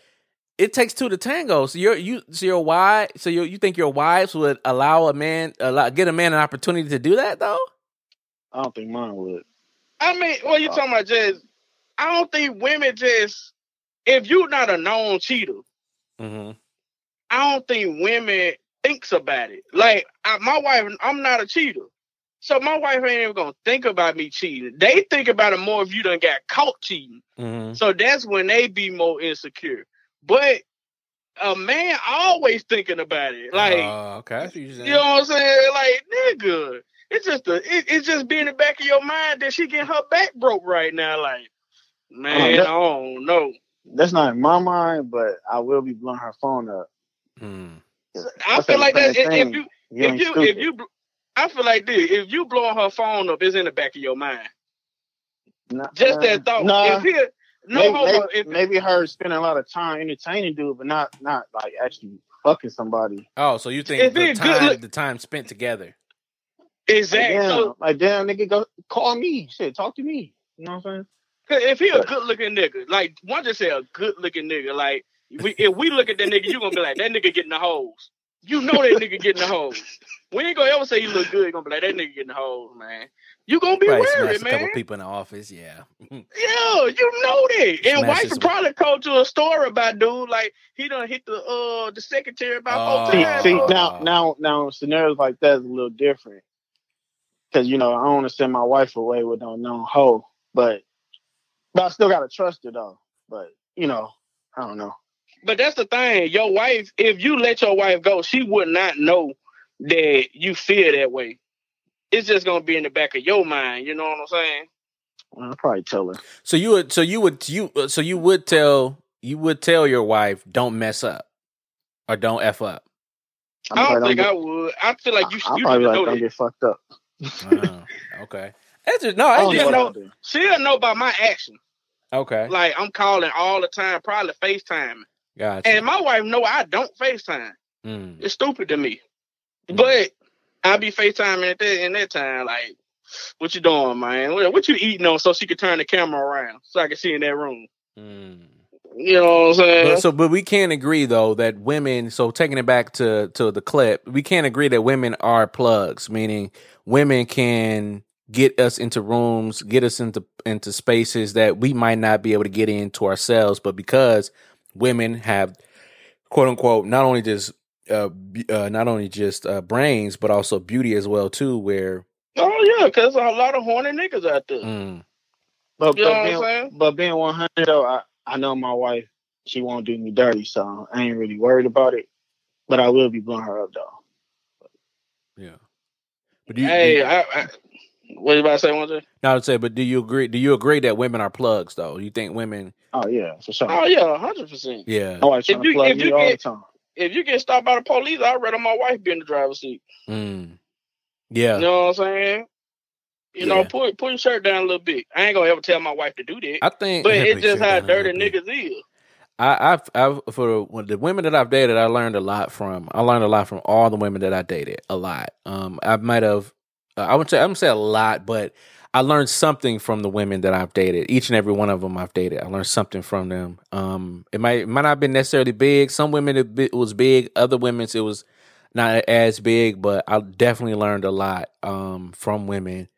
it takes two to tango. So you're you. So your wife. So you you think your wives would allow a man allow get a man an opportunity to do that though? I don't think mine would. I mean, what you talking about, just? I don't think women just. If you're not a known cheater, Mm-hmm. I don't think women thinks about it. Like I, my wife, I'm not a cheater, so my wife ain't even gonna think about me cheating. They think about it more if you done got caught cheating. Mm-hmm. So that's when they be more insecure. But a man always thinking about it. Like uh, okay. I what you're saying. you know what I'm saying? Like nigga, it's just a, it, it's just being in the back of your mind that she getting her back broke right now. Like man, I that- don't know. That's not in my mind, but I will be blowing her phone up. Mm. I That's feel like that. If, if you You if you stupid. if you I feel like this. If you blowing her phone up, it's in the back of your mind. Nah, Just that thought. Nah, If he, no maybe, homo. maybe, If, maybe her spending a lot of time entertaining dude, but not not like actually fucking somebody. Oh, so you think the he good time look- the time spent together? Like, exactly. damn, So, like damn, nigga, go call me. Shit, talk to me. You know what I'm saying? 'cause if he a good looking nigga, like one just say a good looking nigga, like we, if we look at that nigga, you gonna be like that nigga getting the hoes. You know that nigga getting the hoes. We ain't gonna ever say he look good. You gonna be like that nigga getting the hoes, man. You gonna be Right, smash worried, a couple people in the office. Yeah. Yeah, you know that. And Smash wife probably told you a story about dude like he done hit the uh the secretary about Oh. four See, times. see now, now, now, scenarios like that is a little different because you know I don't want to send my wife away with no known hoe, but but I still gotta trust her though. But you know, I don't know. But that's the thing. Your wife, if you let your wife go, she would not know that you feel that way. It's just gonna be in the back of your mind. You know what I'm saying? I'll probably tell her. So you would so you would you uh, so you would tell you would tell your wife don't mess up or don't f up. I'm I don't probably think gonna I would. I feel like you I'm you probably like know don't that. get fucked up. Uh, okay. That's just, no, I that's don't just, know know- She'll know about my action. okay. Like I'm calling all the time, probably FaceTime. Gotcha. And my wife know I don't FaceTime. Mm. It's stupid to me. Mm. But I be FaceTiming at that in that time, like, what you doing, man? What, what you eating on so she could turn the camera around so I can see in that room. Mm. You know what I'm saying? But, so, but we can't agree though that women. So, taking it back to to the clip, we can't agree that women are plugs. Meaning, women can get us into rooms, get us into into spaces that we might not be able to get into ourselves. But because women have, quote unquote, not only just uh, uh not only just uh, brains, but also beauty as well too. Where oh yeah, because a lot of horny niggas out there. mm, But You know but what I'm being, but being 100 though, I I know my wife. She won't do me dirty, so I ain't really worried about it. But I will be blowing her up though. yeah. But do you, do Hey, you- I, I, what you about to say, one thing? no, I would say, but do you agree? Do you agree that women are plugs though? You think women? Oh yeah, for sure. Oh yeah, hundred percent. Yeah. My wife's If you- plug if you all get- the time. If you get stopped by the police, I'd rather my wife be in the driver's seat. Mm. Yeah. You know what I'm saying? You know, Yeah. pull pull your shirt down a little bit. I ain't gonna ever tell my wife to do that. I think, but it's just sure how down a little dirty bit. niggas is. I, I've, I've, for the, women that I've dated, I learned a lot from. I learned a lot from all the women that I dated. A lot. Um, I might have, I would say, I would say a lot, but I learned something from the women that I've dated. Each and every one of them I've dated, I learned something from them. Um, it might, it might not have been necessarily big. Some women it, it was big. Other women's it was not as big, but I definitely learned a lot um from women.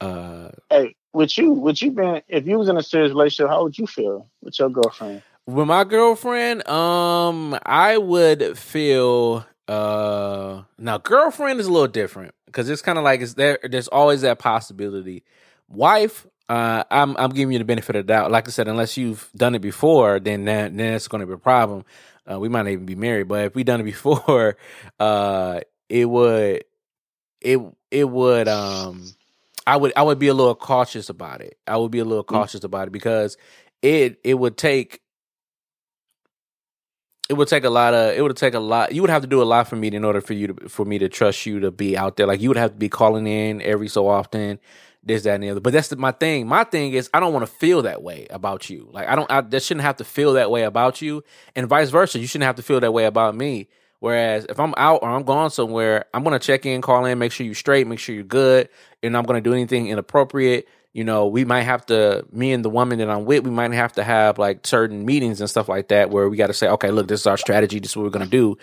Uh, Hey, would you would you been if you was in a serious relationship, how would you feel with your girlfriend? with my girlfriend um i would feel uh now girlfriend is a little different because it's kind of like it's there there's always that possibility wife uh, I'm I'm giving you the benefit of the doubt. Like I said, unless you've done it before, then that, then it's going to be a problem. Uh, we might not even be married, but if we done it before, uh, it would it it would um I would I would be a little cautious about it. I would be a little Mm. cautious about it because it it would take it would take a lot of it would take a lot you would have to do a lot for me in order for you to for me to trust you to be out there. Like you would have to be calling in every so often this that and the other. But that's the, my thing. My thing is i don't want to feel that way about you. Like i don't i that shouldn't have to feel that way about you and vice versa. You shouldn't have to feel that way about me. Whereas if i'm out or i'm going somewhere i'm going to check in call in make sure you're straight make sure you're good and i'm going to do anything inappropriate you know, we might have to, me and the woman that I'm with, we might have to have like certain meetings and stuff like that where we got to say, okay, look, this is our strategy. This is what we're going to do.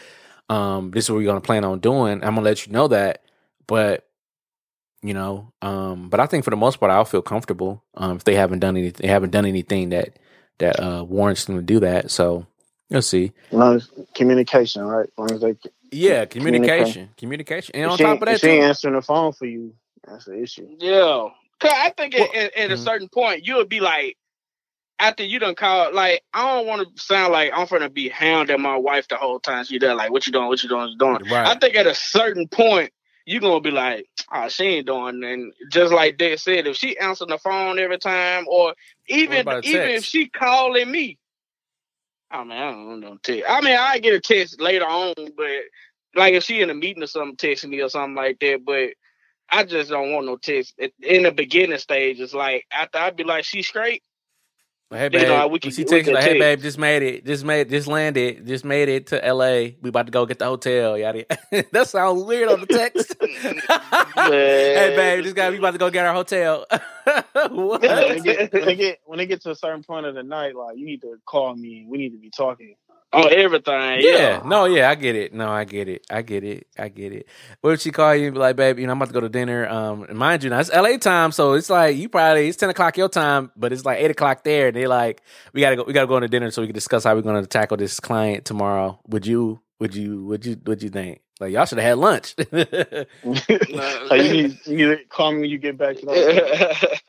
Um, this is what we're going to plan on doing. I'm going to let you know that. But, you know, um, but I think for the most part, I'll feel comfortable um, if they haven't done anything, they haven't done anything that, that uh, warrants them to do that. So let's see. As long communication, right? As long as they Yeah, Communicate. communication, communication. And on she, top of if that, she ain't too, answering the phone for you, that's the issue. Yeah. Cause I think at, Well, at, at a mhm. certain point you would be like, after you done call, like I don't want to sound like I'm gonna be hounding my wife the whole time she there. Like, what you doing? What you doing? What you doing? I think at a certain point you gonna be like, oh, she ain't doing. And just like they said, if she answering the phone every time, or even even if she calling me, I mean, I don't know. Text. I mean, I get a text later on, but like if she in a meeting or something, texting me or something like that. But I just don't want no text in the beginning stage. It's like after I'd be like, she straight. Hey You babe, know, we can- she we texts like, "Hey text. babe, just made it, just made, just landed, just made it to L.A. We about to go get the hotel." Yada. yada. that sounds weird on the text. hey babe, just got we about to go get our hotel. what? when, they get, when they get when they get to a certain point of the night, like you need to call me. We need to be talking. On everything. Yeah, Yeah. no, yeah, I get it. No, I get it. I get it. I get it. What if she call you and be like, babe, you know, I'm about to go to dinner. Um, and mind you, now it's LA time, so it's like you probably it's ten o'clock your time, but it's like eight o'clock there. And they like, we gotta go, we gotta go to dinner so we can discuss how we're gonna tackle this client tomorrow. Would you? Would you? Would you? Would you think? Like y'all should have had lunch. so you need you need to call me when you get back to the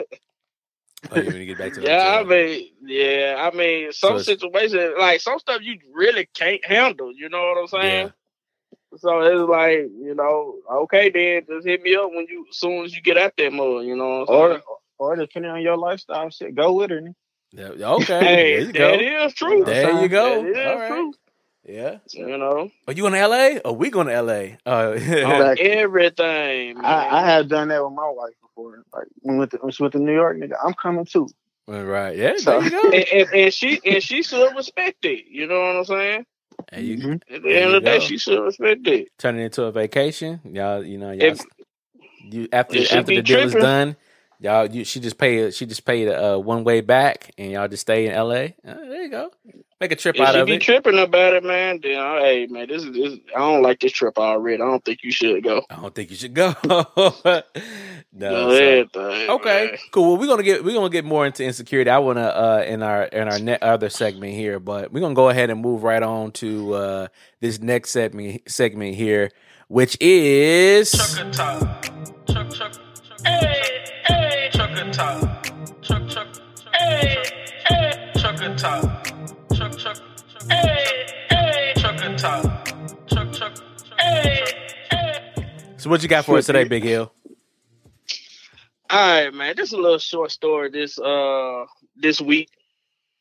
Oh, you need to get back to the yeah, I mean, yeah, I mean, some it's- situations, like some stuff you really can't handle. You know what I'm saying? Yeah. So it's like, you know, okay, then just hit me up when you, as soon as you get out there, mode. You know what I'm or or depending on your lifestyle, shit, go with her. nigga. Yeah, Okay, hey, there you go. that is true. There you go. That is All right. true. Yeah. You know, Are you in LA? Or we going to LA? Uh, Exactly. everything. Man. I, I have done that with my wife before. Like we went to, when she went to New York, nigga, I'm coming too. right. Yeah. So- There you go. and, and, and she and she should respect it. You know what I'm saying? And you Mhm. At the end you of the day, she should respect it. turn it into a vacation. Y'all, you know, y'all. If- you after after be the deal is done, y'all. You she just paid. She just paid a uh, one way back, and y'all just stay in L.A. Uh, there you go. Make a trip If out she of be tripping about it, man, then uh, hey, man, this is this. I don't like this trip already. I don't think you should go. I don't think you should go. no. No, so- everything, Okay, man. cool. Well, we're gonna get we're gonna get more into insecurity. I wanna uh in our in our ne- other segment here, but we're gonna go ahead and move right on to uh this next segment segment here, which is Trucker talk. Truck, truck, truck. Hey, top. Truck, truck. Hey, hey. Trucker talk. Truck, truck. Hey, hey. Trucker talk. Truck, truck. Hey, hey. so. What you got for us today, Big Hill? All right, man. Just a little short story this uh this week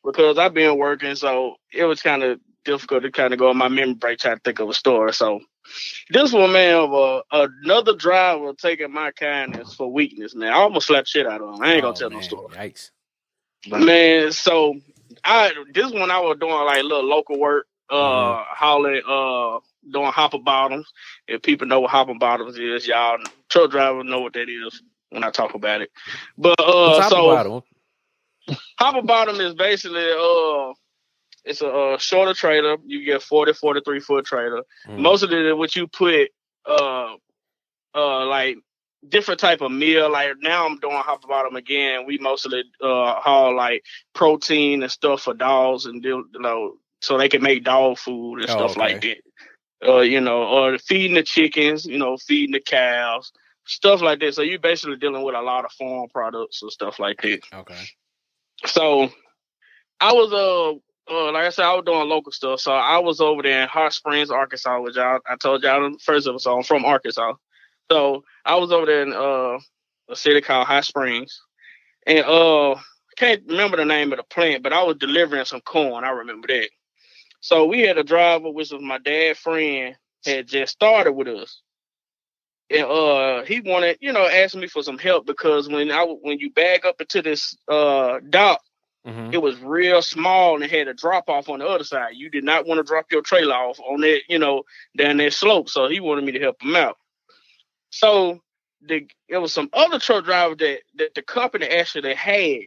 because I've been working, so it was kind of difficult to kind of go on my memory break trying to think of a story. So this one, man, of uh, another driver taking my kindness for weakness, man. I almost slapped shit out of him. I ain't gonna Oh, tell no man. story. Yikes. Man, so I this one I was doing like little local work, uh Mhm. hauling uh doing hopper bottoms. If people know what hopper bottoms is, y'all truck drivers know what that is when I talk about it. But uh so so, hopper bottom is basically uh it's a, uh shorter trailer. You get 40, 43 foot trailer. Mm. Most of it what you put uh uh like different type of meal. Like now I'm doing hopper bottom again. We mostly uh haul like protein and stuff for dogs and you know so they can make dog food and Oh, stuff okay. like that. Uh, you know, or feeding the chickens, you know, feeding the cows, stuff like that. So you're basically dealing with a lot of farm products and stuff like that. Okay. So I was uh, uh like I said, I was doing local stuff. So I was over there in Hot Springs, Arkansas, which I I told y'all in the first episode. I'm from Arkansas. So I was over there in uh a city called Hot Springs. And uh can't remember the name of the plant, but I was delivering some corn. I remember that. So we had a driver, which was my dad's friend, had just started with us. And uh he wanted, you know, asked me for some help because when I when you bag up into this uh dock, Mhm. it was real small and it had a drop off on the other side. You did not want to drop your trailer off on that, you know, down that slope. So he wanted me to help him out. So the there was some other truck driver that that the company actually had.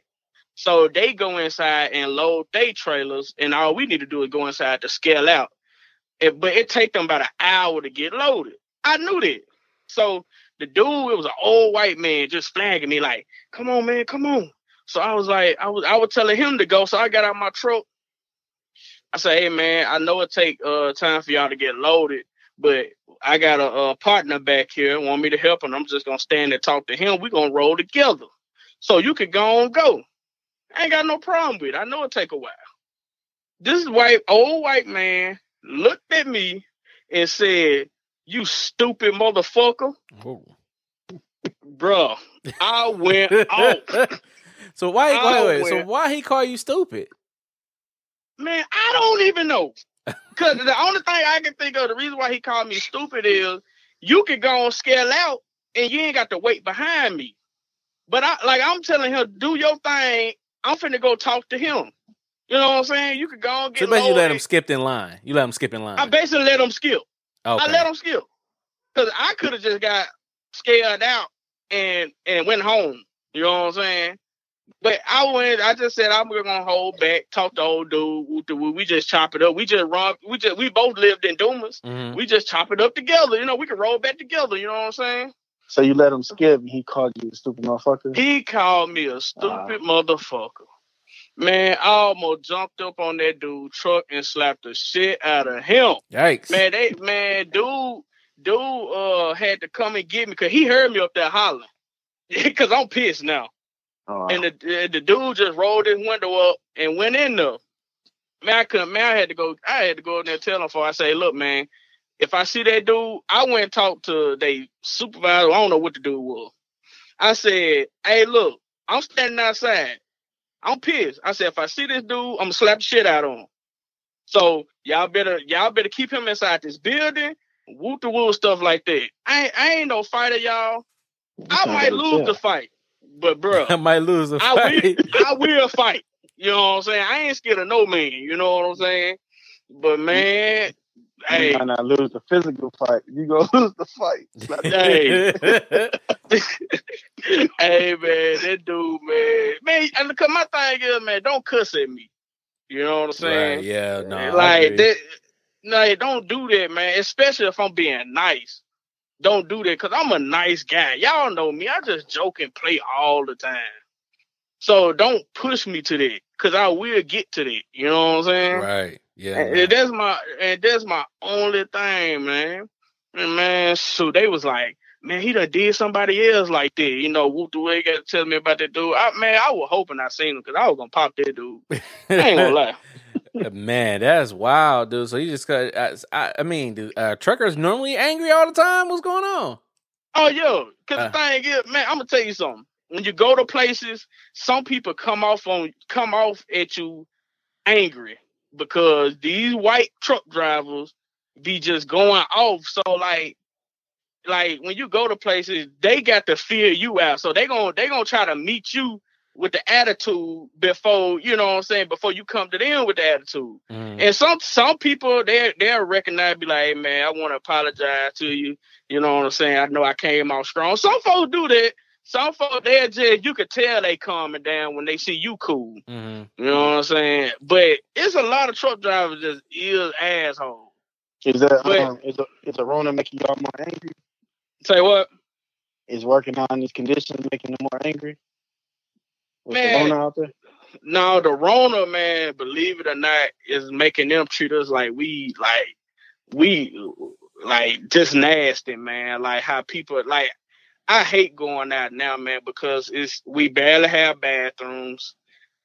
So they go inside and load their trailers, and all we need to do is go inside to scale out. It, but it take them about an hour to get loaded. I knew that. So the dude, it was an old white man just flagging me like, "Come on, man, come on." So I was like, I was I was telling him to go. So I got out my truck. I said, "Hey, man, I know it take uh time for y'all to get loaded, but I got a, a partner back here want me to help, and I'm just gonna stand and talk to him. We gonna roll together, so you could go and go. I ain't got no problem with it. I know it take a while. This white old white man looked at me and said, "You stupid motherfucker, Ooh. bruh." I went off. So why? Wait, wait. So why he call you stupid? Man, I don't even know. Cause the only thing I can think of, the reason why he called me stupid is you could go and scale out and you ain't got to wait behind me. But I like I'm telling him, do your thing. I'm finna go talk to him. You know what I'm saying? You could go and So get basically, you let him skip in line. You let him skip in line. I basically let him skip. okay. I let him skip. Cause I could have just got scaled out and and went home. You know what I'm saying? But I went. I just said I'm gonna hold back. Talk to old dude. woo to woo. We just chop it up. We just run. We just we both lived in Dumas. Mhm. We just chop it up together. You know, we can roll back together. You know what I'm saying? So you let him skip, and he called you a stupid motherfucker. He called me a stupid motherfucker. Man, I almost jumped up on that dude truck and slapped the shit out of him. Yikes. Man, they man, dude, dude, uh, had to come and get me because he heard me up there hollering. Because I'm pissed now. Oh, And the the dude just rolled his window up and went in there. Man, I couldn't. Man, I had to go. I had to go in there and tell him. For I say, look, man, if I see that dude, I went and talked to they supervisor. I don't know what the dude was. I said, hey, look, I'm standing outside. I'm pissed. I said, if I see this dude, I'm gonna slap the shit out of him. So y'all better y'all better keep him inside this building. Whoop the wool stuff like that. I I ain't no fighter, y'all. I might lose the fight, but bro, I might lose a I will, fight. I will fight. You know what I'm saying? I ain't scared of no man. You know what I'm saying? But man, You hey, might not lose the physical fight. You gonna lose the fight. Slap the- Hey. hey man, that dude, man, man. And cause my thing is, man, don't cuss at me. You know what I'm saying? Right, yeah, no. I like agree. that. No, don't do that, man. Especially if I'm being nice. Don't do that, cause I'm a nice guy. Y'all know me. I just joke and play all the time. So don't push me to that, cause I will get to that. You know what I'm saying? Right. Yeah. And, and that's my and that's my only thing, man. And man, so they was like, man, he done did somebody else like that. You know, whoop the way got to tell me about that dude. I, man, I was hoping I seen him because I was gonna pop that dude. I ain't gonna lie. Man, that's wild, dude. So you just got. I, I, I mean, do uh, truckers normally angry all the time? What's going on? Oh, yo, because Uh. the thing is, man, I'm gonna tell you something. When you go to places, some people come off on come off at you angry because these white truck drivers be just going off. So like, like when you go to places, they got to fear you out. So they gonna they gonna try to meet you with the attitude before you know what I'm saying before you come to them with the attitude. Mm. And some some people they they'll recognize, be like, hey man, I want to apologize to you. You know what I'm saying? I know I came out strong. Some folks do that. Some folks they just you could tell they calming down when they see you cool. Mhm. You know what I'm saying? But it's a lot of truck drivers just is assholes. Is that But- um, is a, is a Rona making y'all more angry? Say what? Is working on these conditions making them more angry? Man. the Rona out there? No, the Rona man, believe it or not, is making them treat us like we like we like just nasty, man. Like how people like I hate going out now, man, because it's we barely have bathrooms.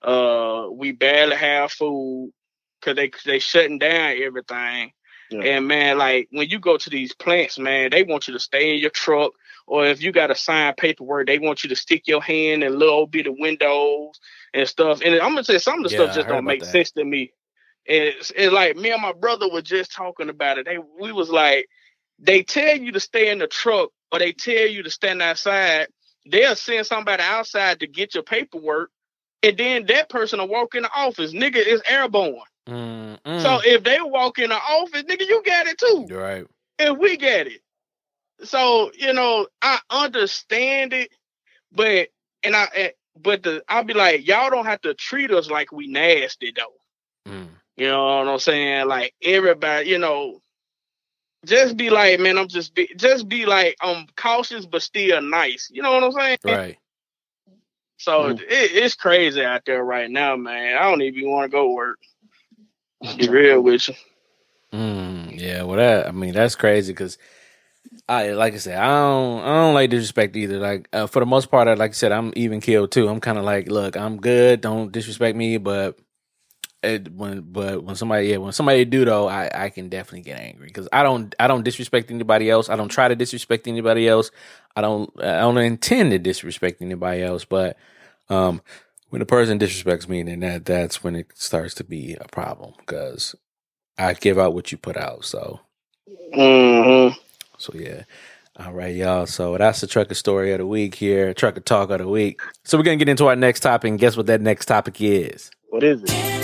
Uh, we barely have food because they they shutting down everything. Yeah. And man, like when you go to these plants, man, they want you to stay in your truck, or if you got to sign paperwork, they want you to stick your hand in little bit of windows and stuff. And I'm gonna say some of the Yeah, stuff just don't make that. sense to me. And it's, it's like me and my brother were just talking about it. They we was like, they tell you to stay in the truck, or they tell you to stand outside. They'll send somebody outside to get your paperwork, and then that person will walk in the office. Nigga is airborne. Mm, mm. So if they walk in the office, nigga, you got it too. Right. And we get it. So, you know, I understand it, but and I eh, but the I'll be like, y'all don't have to treat us like we nasty though. Mm. You know what I'm saying? Like everybody, you know, just be like, man, I'm just be just be like, I'm cautious but still nice. You know what I'm saying? Right. So Mhm. it, it's crazy out there right now, man. I don't even want to go work. Be real with you. Mm, yeah, well, that I mean that's crazy because I like I said I don't I don't like disrespect either. Like uh, for the most part, I, like I said, I'm even killed too. I'm kind of like, look, I'm good. Don't disrespect me, but it, when but when somebody yeah when somebody do though, I I can definitely get angry because I don't I don't disrespect anybody else. I don't try to disrespect anybody else. I don't I don't intend to disrespect anybody else, but um. When a person disrespects me, then that that's when it starts to be a problem because I give out what you put out. So, hmm so yeah. All right, y'all. So that's the trucker story of the week here, trucker talk of the week. So we're gonna get into our next topic, and guess what that next topic is? What is it?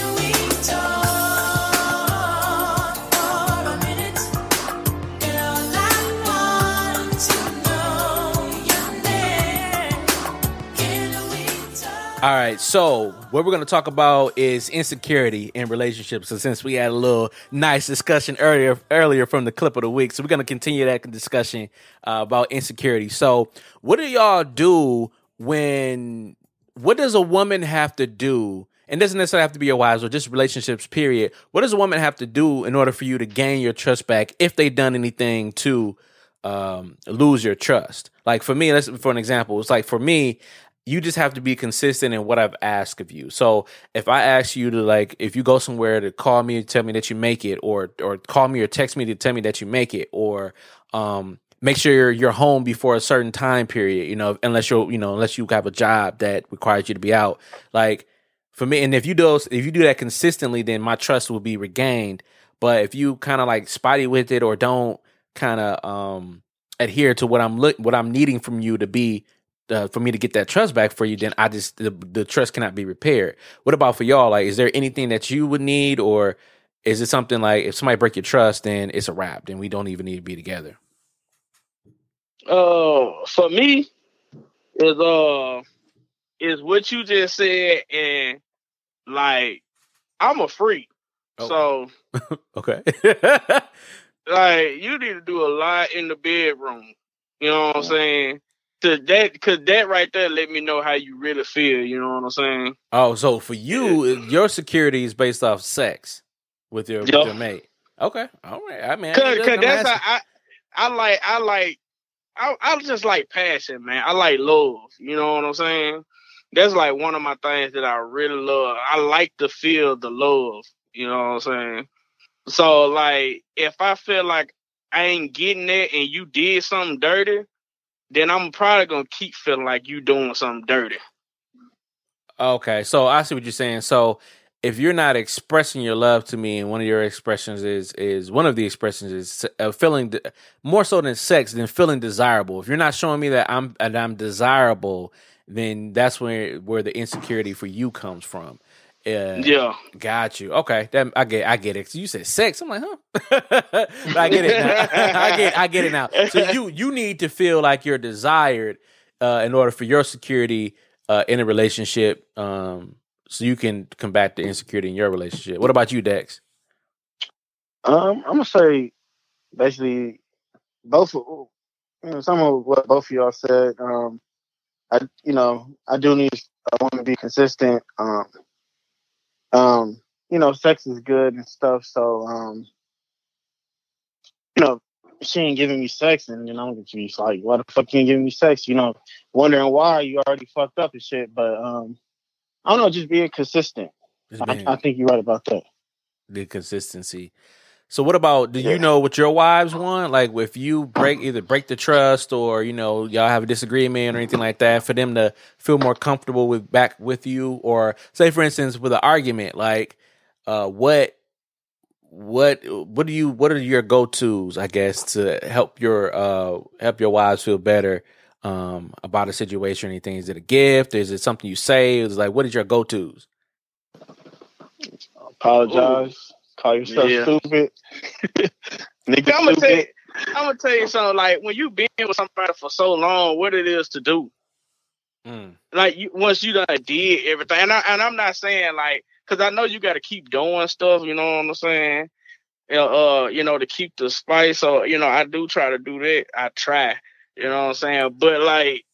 All right, so what we're going to talk about is insecurity in relationships. So since we had a little nice discussion earlier earlier from the clip of the week, so we're going to continue that discussion uh, about insecurity. So, what do y'all do when? What does a woman have to do? And doesn't necessarily have to be your wives or just relationships. Period. What does a woman have to do in order for you to gain your trust back if they've done anything to um, lose your trust? Like for me, let's for an example, it's like for me, you just have to be consistent in what I've asked of you. So if I ask you to like, if you go somewhere to call me and tell me that you make it, or or call me or text me to tell me that you make it, or um, make sure you're, you're home before a certain time period, you know, unless you're you know unless you have a job that requires you to be out, like. For me, and if you do if you do that consistently, then my trust will be regained. But if you kind of like spotty with it or don't kind of um adhere to what I'm look what I'm needing from you to be uh, for me to get that trust back for you, then I just the, the trust cannot be repaired. What about for y'all? Like, is there anything that you would need, or is it something like if somebody break your trust, then it's a wrap, then we don't even need to be together? Uh, for me, is uh, is what you just said, and like I'm a freak, Oh. so Okay. like you need to do a lot in the bedroom. You know what I'm saying? To that, cause that right there let me know how you really feel. You know what I'm saying? oh, so for you, your security is based off sex with your, with your mate. Okay, all right. I mean, Cause, I'm cause that's how I, I like, I like, I, I just like passion, man. I like love. You know what I'm saying? That's like one of my things that I really love. I like to feel the love. You know what I'm saying? So like, if I feel like I ain't getting it and you did something dirty, then I'm probably gonna keep feeling like you doing something dirty. Okay, so I see what you're saying. So if you're not expressing your love to me, and one of your expressions is is one of the expressions is uh, feeling de- more so than sex, than feeling desirable. If you're not showing me that I'm that I'm desirable, then that's where where the insecurity for you comes from. Uh, Yeah. Got you. Okay, that I get. I get it. So you said sex. I'm like, huh? I get it. Now. I get. I get it now. So you you need to feel like you're desired uh, in order for your security uh, in a relationship, um, so you can combat the insecurity in your relationship. What about you, Dex? Um, I'm gonna say basically both. of- You know, some of what both of y'all said. Um, I you know I do need I want to be consistent. Um, um, you know, sex is good and stuff. So um, you know, she ain't giving me sex, and then I'm confused. Like, why the fuck you ain't giving me sex? You know, wondering why you already fucked up and shit. But um, I don't know, just being consistent. Just I, I think you're right about that. the consistency. So what about do you Yeah. know what your wives want? Like if you break either break the trust or you know y'all have a disagreement or anything like that, for them to feel more comfortable with back with you, or say for instance with an argument, like uh, what what what do you what are your go tos? I guess to help your uh help your wives feel better um about a situation or anything. Is it a gift? Is it something you say? Is like what is your go tos? Apologize. Call yourself Yeah. stupid. Nigga I'm gonna tell you. I'm gonna tell you something. Like when you been with somebody for so long, what it is to do. Mm. Like you, once you done did everything, and I and I'm not saying like because I know you got to keep doing stuff. You know what I'm saying? Uh, uh, you know to keep the spice. So you know I do try to do that. I try. You know what I'm saying? But like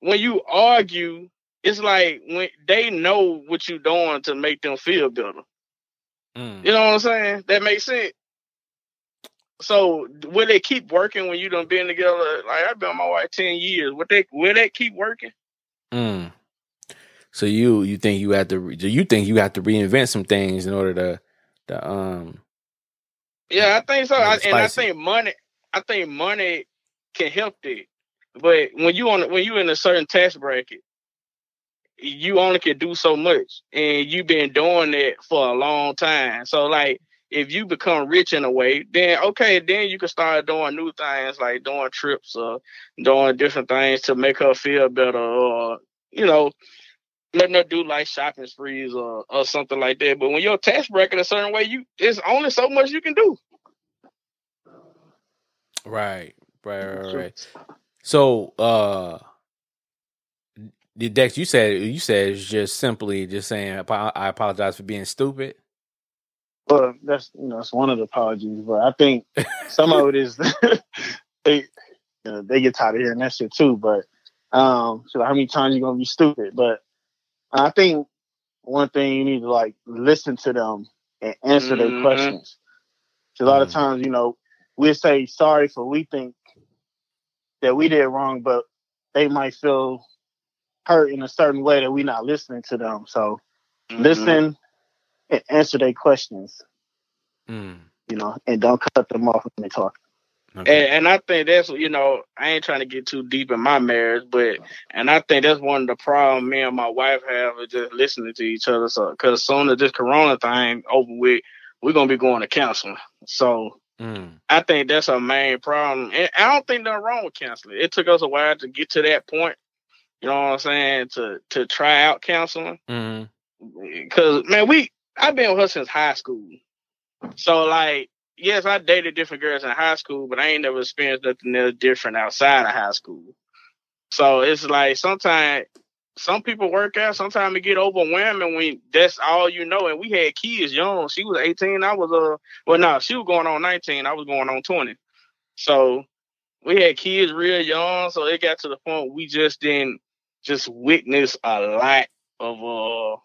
when you argue, it's like when they know what you're doing to make them feel better. Mm. You know what I'm saying? That makes sense. So will they keep working when you done been together? Like I've been with my wife ten years. Would they will they keep working? Mm. So you you think you have to do you think you have to reinvent some things in order to to um Yeah, I think so. I, and I think money I think money can help it. But when you on when you in a certain tax bracket, you only can do so much. And you've been doing that for a long time. So like if you become rich in a way, then okay, then you can start doing new things like doing trips or doing different things to make her feel better or you know, letting her do like shopping sprees or, or something like that. But when your tax bracket a certain way, you it's only so much you can do. right right right, right. So uh the Dex you said you said it's just simply just saying I apologize for being stupid. Well, that's you know, it's one of the apologies. But I think some of it is they you know, they get tired of hearing that shit too. But um, so how many times you gonna be stupid? But I think one thing you need to like listen to them and answer their questions. questions. 'Cause a lot of Mhm. times, you know, we say sorry for we think that we did wrong, but they might feel hurt in a certain way that we're not listening to them. So Mm-hmm. listen and answer their questions, Mm. you know, and don't cut them off when they talk. Okay. And, and I think that's you know I ain't trying to get too deep in my marriage, but and I think that's one of the problems me and my wife have is just listening to each other. So because soon as this Corona thing over with, we're gonna be going to counseling. So Mm. I think that's our main problem. And I don't think nothing wrong with counseling. It took us a while to get to that point. You know what I'm saying? To to try out counseling Mm. because man, we I've been with her since high school. So like, yes, I dated different girls in high school, but I ain't never experienced nothing else different outside of high school. So it's like sometimes some people work out, sometimes it get overwhelming when that's all you know. And we had kids young. She was 18, I was uh well no, she was going on 19, I was going on 20. So we had kids real young, so it got to the point we just didn't just witness a lot of uh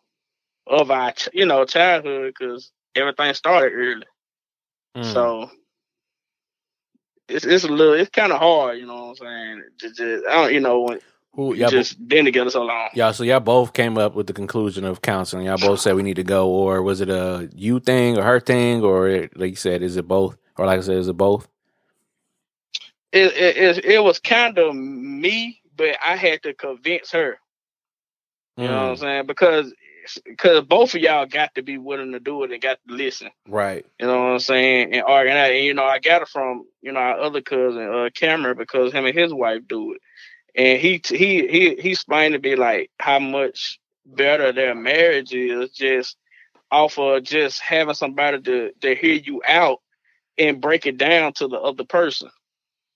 of our ch- you know childhood because everything started early. Mm. So it's it's a little it's kind of hard, you know what I'm saying? To just, I don't you know when Who y'all, bo- just been together so long. y'all so y'all both came up with the conclusion of counseling. Y'all both said we need to go, or was it a you thing or her thing, or like you said, is it both? Or like I said, is it both? It it it, it was kind of me, but I had to convince her. You know what I'm Mm. saying? Because because both of y'all got to be willing to do it and got to listen. Right. You know what I'm saying? And organize. And, you know, I got it from you know our other cousin, uh, Cameron, because him and his wife do it, and he he he he explained to me like how much better their marriage is just off of just having somebody to to hear you out and break it down to the other person.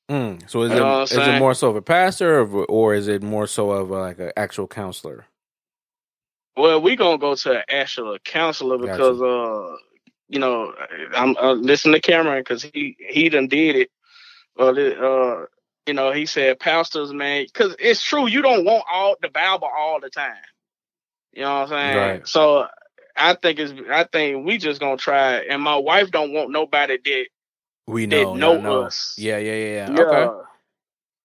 Mm. So is You know it is it more so of a pastor, or, or is it more so of uh, like an actual counselor? Well, we gonna go to an actual counselor Gotcha. because uh, you know, I'm uh, listening to Cameron because he he done did it. Well, uh, you know, he said pastors, man, because it's true. You don't want all the Bible all the time. You know what I'm saying? Right. So I think it's I think we just gonna try. it. And my wife don't want nobody that We that know, know know. us. Yeah, yeah, yeah, yeah. Yeah. Okay.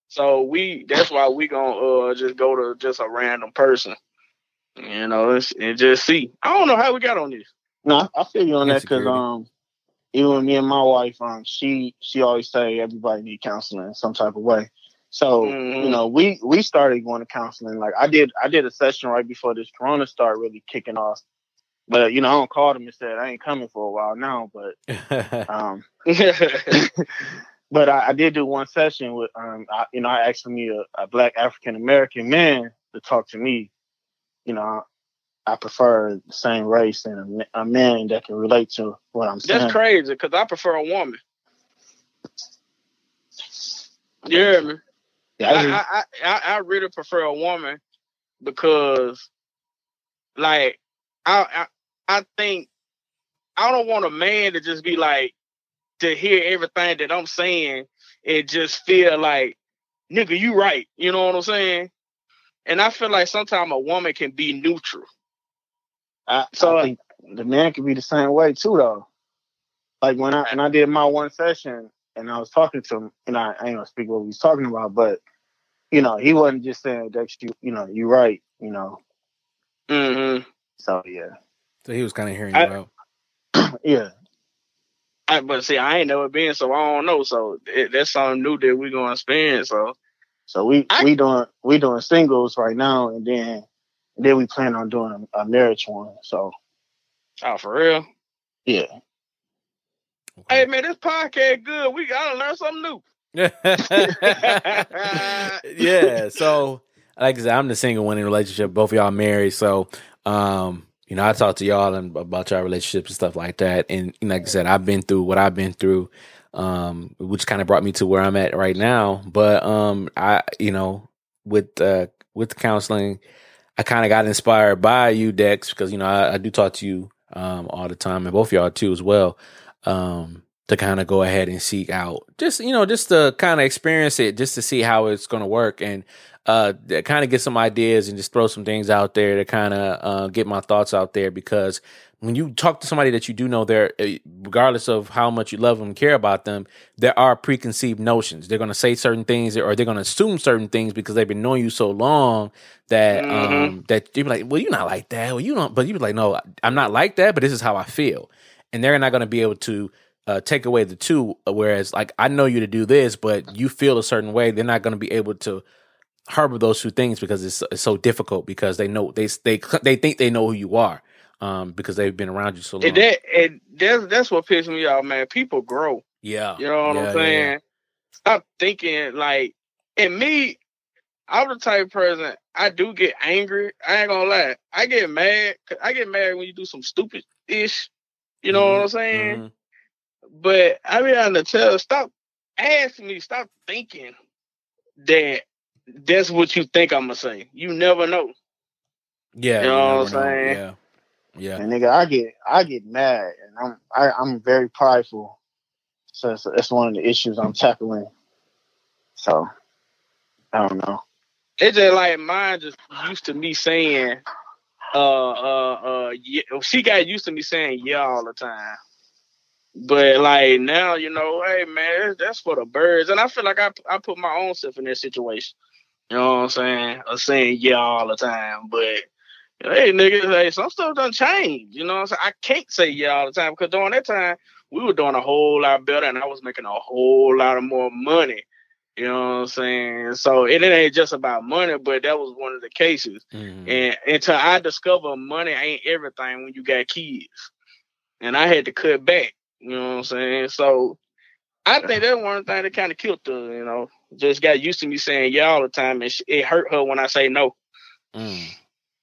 So we that's why we gonna uh just go to just a random person. You know, and and just see. I don't know how we got on this. No, I- I feel you on that because um, even with me and my wife, um, she she always say everybody need counseling in some type of way. So Mhm. you know, we we started going to counseling. Like I did, I did a session right before this Corona started really kicking off. But you know, I don't call them and said I ain't coming for a while now. But um, but I, I did do one session with um, I, you know, I asked for me a, a black African American man to talk to me. You know, I prefer the same race and a, a man that can relate to what I'm saying. That's crazy because I prefer a woman. You hear me? Yeah, I. I, I, I, I really prefer a woman because, like, I, I I think I don't want a man to just be like to hear everything that I'm saying and just feel like, nigga, you right. You know what I'm saying? And I feel like sometimes a woman can be neutral. I, So- I think the man can be the same way too, though. Like when I when I did my one session and I was talking to him, and I, I ain't gonna speak what we was talking about, but you know, he wasn't just saying that you you know you right, you know. Mm-hmm. So yeah, so he was kind of hearing you out. yeah. I, but see, I ain't never been, so I don't know. So it, that's something new that we're gonna experience. So So we I- we doing we doing singles right now, and then and then we plan on doing a, a marriage one. So oh, for real. yeah, Hey man, this podcast good. We gotta learn something new. yeah. So, like I said, I'm the single one in a relationship. Both of y'all married. So, um, you know, I talk to y'all and about your relationships and stuff like that. And know, like I said, I've been through what I've been through, um, which kind of brought me to where I'm at right now. But, um, I, you know, with, uh, with counseling, I kind of got inspired by you, Dex, because, you know, I, I do talk to you, um, all the time and both y'all too as well. Um, to kind of go ahead and seek out just you know just to kind of experience it just to see how it's going to work and uh kind of get some ideas and just throw some things out there to kind of uh get my thoughts out there because when you talk to somebody that you do know there regardless of how much you love them and care about them there are preconceived notions they're going to say certain things or they're going to assume certain things because they've been knowing you so long that Mhm. um that you be like well you're not like that well you don't but you be like no i'm not like that but this is how i feel and they're not going to be able to uh, take away the two. Whereas, like, I know you to do this, but you feel a certain way. They're not going to be able to harbor those two things because it's, it's so difficult because they know they they they think they know who you are um because they've been around you so long. And that and that's that's what pisses me off, man. People grow. yeah, You know what Yeah, I'm saying? yeah. Stop thinking like and me, I'm the type of person I do get angry. I ain't gonna lie. I get mad. I get mad when you do some stupid ish. You know what I'm saying? Mhm. But I be on the tell stop asking me, stop thinking that that's what you think I'm gonna say. You never know. Yeah, You know you what I'm saying? Yeah, yeah. and nigga, I get I get mad, and I'm I, I'm very prideful. So that's, it's one of the issues I'm tackling. So I don't know. It's just like mine just used to me saying, uh, uh, uh, yeah, she got used to me saying yeah all the time. But like now, you know, hey man, that's for the birds, and I feel like I I put my own self in that situation. You know what I'm saying? Of saying yeah all the time, but hey niggas, hey, some stuff done change. You know what I'm saying? I can't say yeah all the time because during that time we were doing a whole lot better, and I was making a whole lot of more money. You know what I'm saying? So it, it ain't just about money, but that was one of the cases. Mhm. And until I discover money ain't everything when you got kids, and I had to cut back. You know what I'm saying? So I think that's one thing that kind of killed her. You know, just got used to me saying yeah all the time, and it hurt her when I say no. Mm.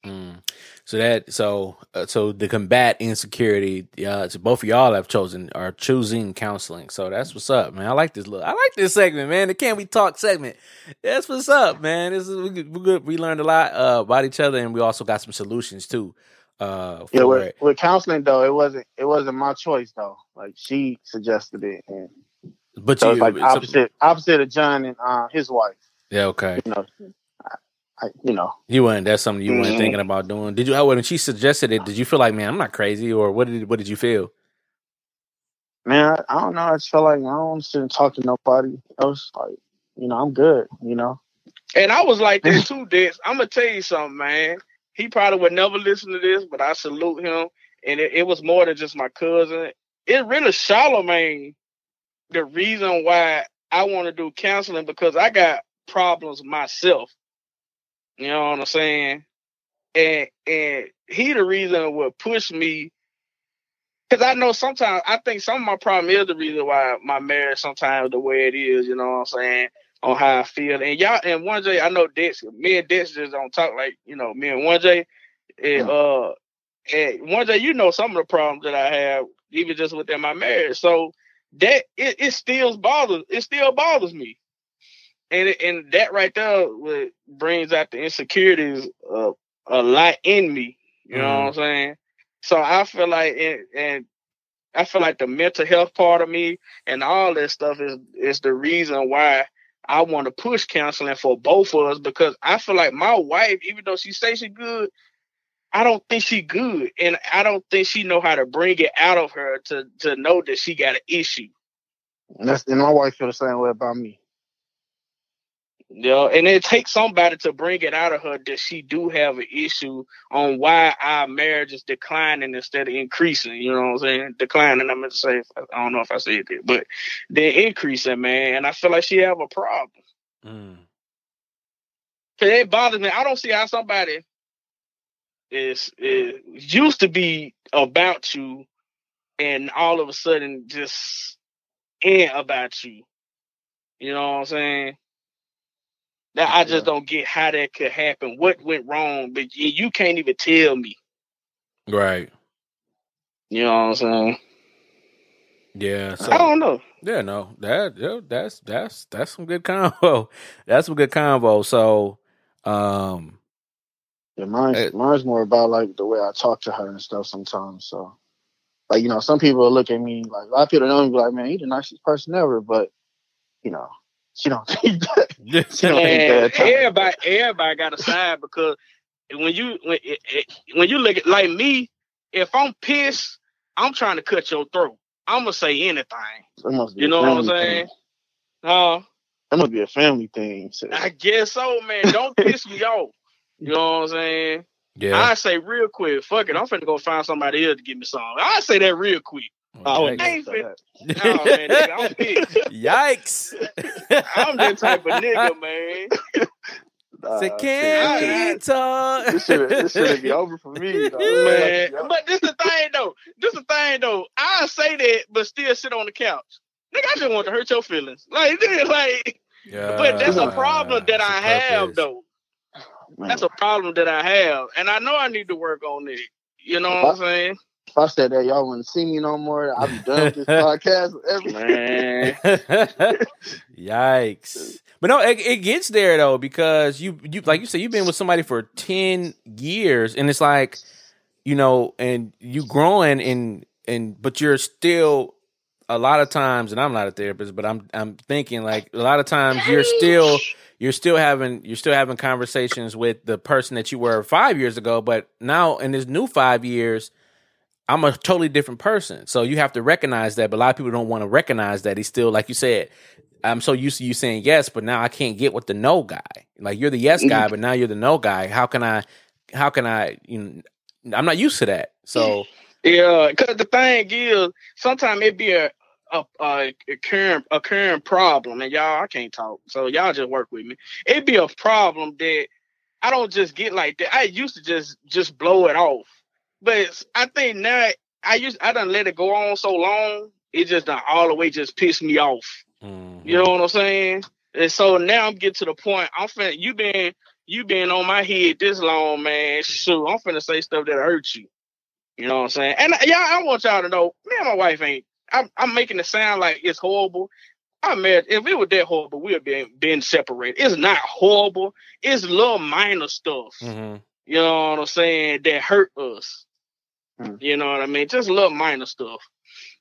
Mm. So that so uh, so to combat insecurity, uh, so both of y'all have chosen are choosing counseling. So that's what's up, man. I like this look. I like this segment, man. The Can We Talk segment. That's what's up, man. This is we good. We, good. we learned a lot uh, about each other, and we also got some solutions too. Uh, for Yeah, with, with counseling though, it wasn't it wasn't my choice though. Like she suggested it, and But so you, it's like so- opposite opposite of John and uh, his wife. yeah, okay. You know, I, I, you know, You weren't. That's something you weren't Mhm. thinking about doing. Did you? Oh, when she suggested it, did you feel like, man, I'm not crazy, or what did what did you feel? Man, I, I don't know. I just feel like I don't want to sit and talk to nobody I was Like, you know, I'm good. You know. And I was like that too, Dex. I'm gonna tell you something, man. He probably would never listen to this, but I salute him. And it, it was more than just my cousin. It really Charlemagne the reason why I want to do counseling because I got problems myself. You know what I'm saying? And and he the reason what pushed me because I know sometimes I think some of my problem is the reason why my marriage sometimes the way it is. You know what I'm saying? On how I feel, and y'all and Mwanje, I know Dex, me and Dex just don't talk like you know me and Mwanje, and uh, and Mwanje, you know some of the problems that I have even just within my marriage. So that it, it still bothers it still bothers me, and it, and that right there what brings out the insecurities uh, a lot in me. You know what I'm saying? So I feel like it, and I feel like the mental health part of me and all this stuff is is the reason why I want to push counseling for both of us because I feel like my wife, even though she say she good, I don't think she good, and I don't think she know how to bring it out of her to to know that she got an issue. And that's and my wife feel the same way about me. You know, and it takes somebody to bring it out of her that she do have an issue on why our marriage is declining instead of increasing. You know what I'm saying? Declining. I'm gonna say. I don't know if I said that, but they're increasing, man. And I feel like she have a problem. Mm. Cause it bothers me. I don't see how somebody is, is used to be about you, and all of a sudden just ain't about you. You know what I'm saying? That I just don't get how that could happen. What went wrong? But you can't even tell me. Right. You know what I'm saying? Yeah. So I don't know. Yeah, no, that yeah, that's that's that's some good combo. That's some good combo. So, um, Yeah, mine's Eh. mine's more about like the way I talk to her and stuff sometimes. So, like you know, some people look at me like a lot of people know me be like, man, he the nicest person ever, but you know, she don't think that. She don't think that. everybody, everybody got a side because when you when it, it, when you look at like me, if I'm pissed, I'm trying to cut your throat. I'm gonna say anything. That must be You a know what I'm family saying? thing. Uh, That must be a family thing. So, I guess so, man. Don't piss me off. You know what I'm saying? yeah. I say real quick, fuck it. I'm finna go find somebody else to give me some. I say that real quick. I would Yikes. never say that. Oh man, nigga, I'm pissed. Yikes. I'm that type of nigga, man. Nah, Say, can we talk? This should this should be over for me, dog. Man, but this is the thing though. This is the thing though. I say that, but still sit on the couch. Nigga, I just want to hurt your feelings. Like, nigga, like, Yeah, but that's a problem that it's a I have purpose. though. Man, That's a problem that I have, and I know I need to work on it. You know what I'm saying? if I said that y'all wouldn't see me no more, I'd be done with this podcast. Man, Yikes! But no, it, it gets there though because you you like you said you've been with somebody for ten years, and it's like you know, and you growing and and but you're still a lot of times, and I'm not a therapist, but I'm I'm thinking like a lot of times you're still you're still having you're still having conversations with the person that you were five years ago, but now in this new five years. I'm a totally different person. So you have to recognize that, but a lot of people don't want to recognize that he's still, like you said, I'm so used to you saying yes, but now I can't get with the no guy. Like you're the yes mm-hmm. guy, but now you're the no guy. How can I, how can I, you know, I'm not used to that. So yeah. Because the thing is, sometimes it be a a, a, a current a current problem, and y'all, I can't talk, so y'all just work with me. It'd be a problem that I don't just get like that. I used to just just blow it off, but I think now I used I done let it go on so long, it just done all the way just pissed me off. mhm. You know what I'm saying? And so now I'm getting to the point. I'm finna you been you been on my head this long, man. Shoot, I'm finna say stuff that hurt you. You know what I'm saying? And y'all, I want y'all to know, me and my wife ain't. I'm, I'm making it sound like it's horrible. I mean, if it was that horrible, we'd been been separated. It's not horrible. It's little minor stuff. Mhm. You know what I'm saying? That hurt us. Mm. You know what I mean? Just little minor stuff.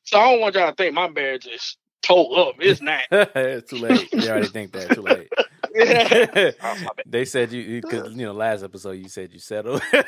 So I don't want y'all to think my marriage is tore up. It's not. it's too late. You already think that. Too late. Oh, they said you because you know last episode you said you settled. no,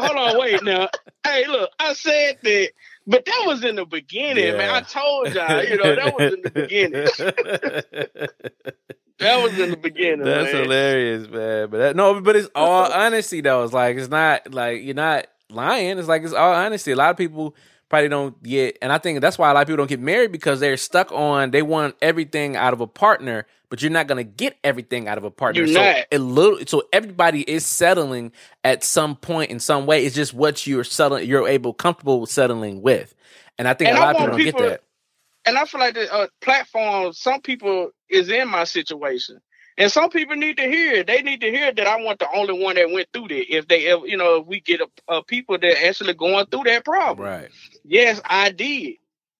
hold on, wait now. Hey, look, I said that, but that was in the beginning, man. I told y'all, you know, that was in the beginning. That was in the beginning. That's man. hilarious, man. But that, no, but it's all honesty though. It's like it's not like you're not lying. It's like it's all honesty. A lot of people probably don't get, and I think that's why a lot of people don't get married because they're stuck on they want everything out of a partner, but you're not gonna get everything out of a partner. You're so not. it little, so everybody is settling at some point in some way. It's just what you're settling, you're able comfortable settling with, and I think And a lot of people don't get that. and I feel like the uh, platform, some people is in my situation, and some people need to hear. it. They need to hear that I want the only one that went through that. If they ever, you know, if we get a, a people that actually going through that problem, Right. yes, I did.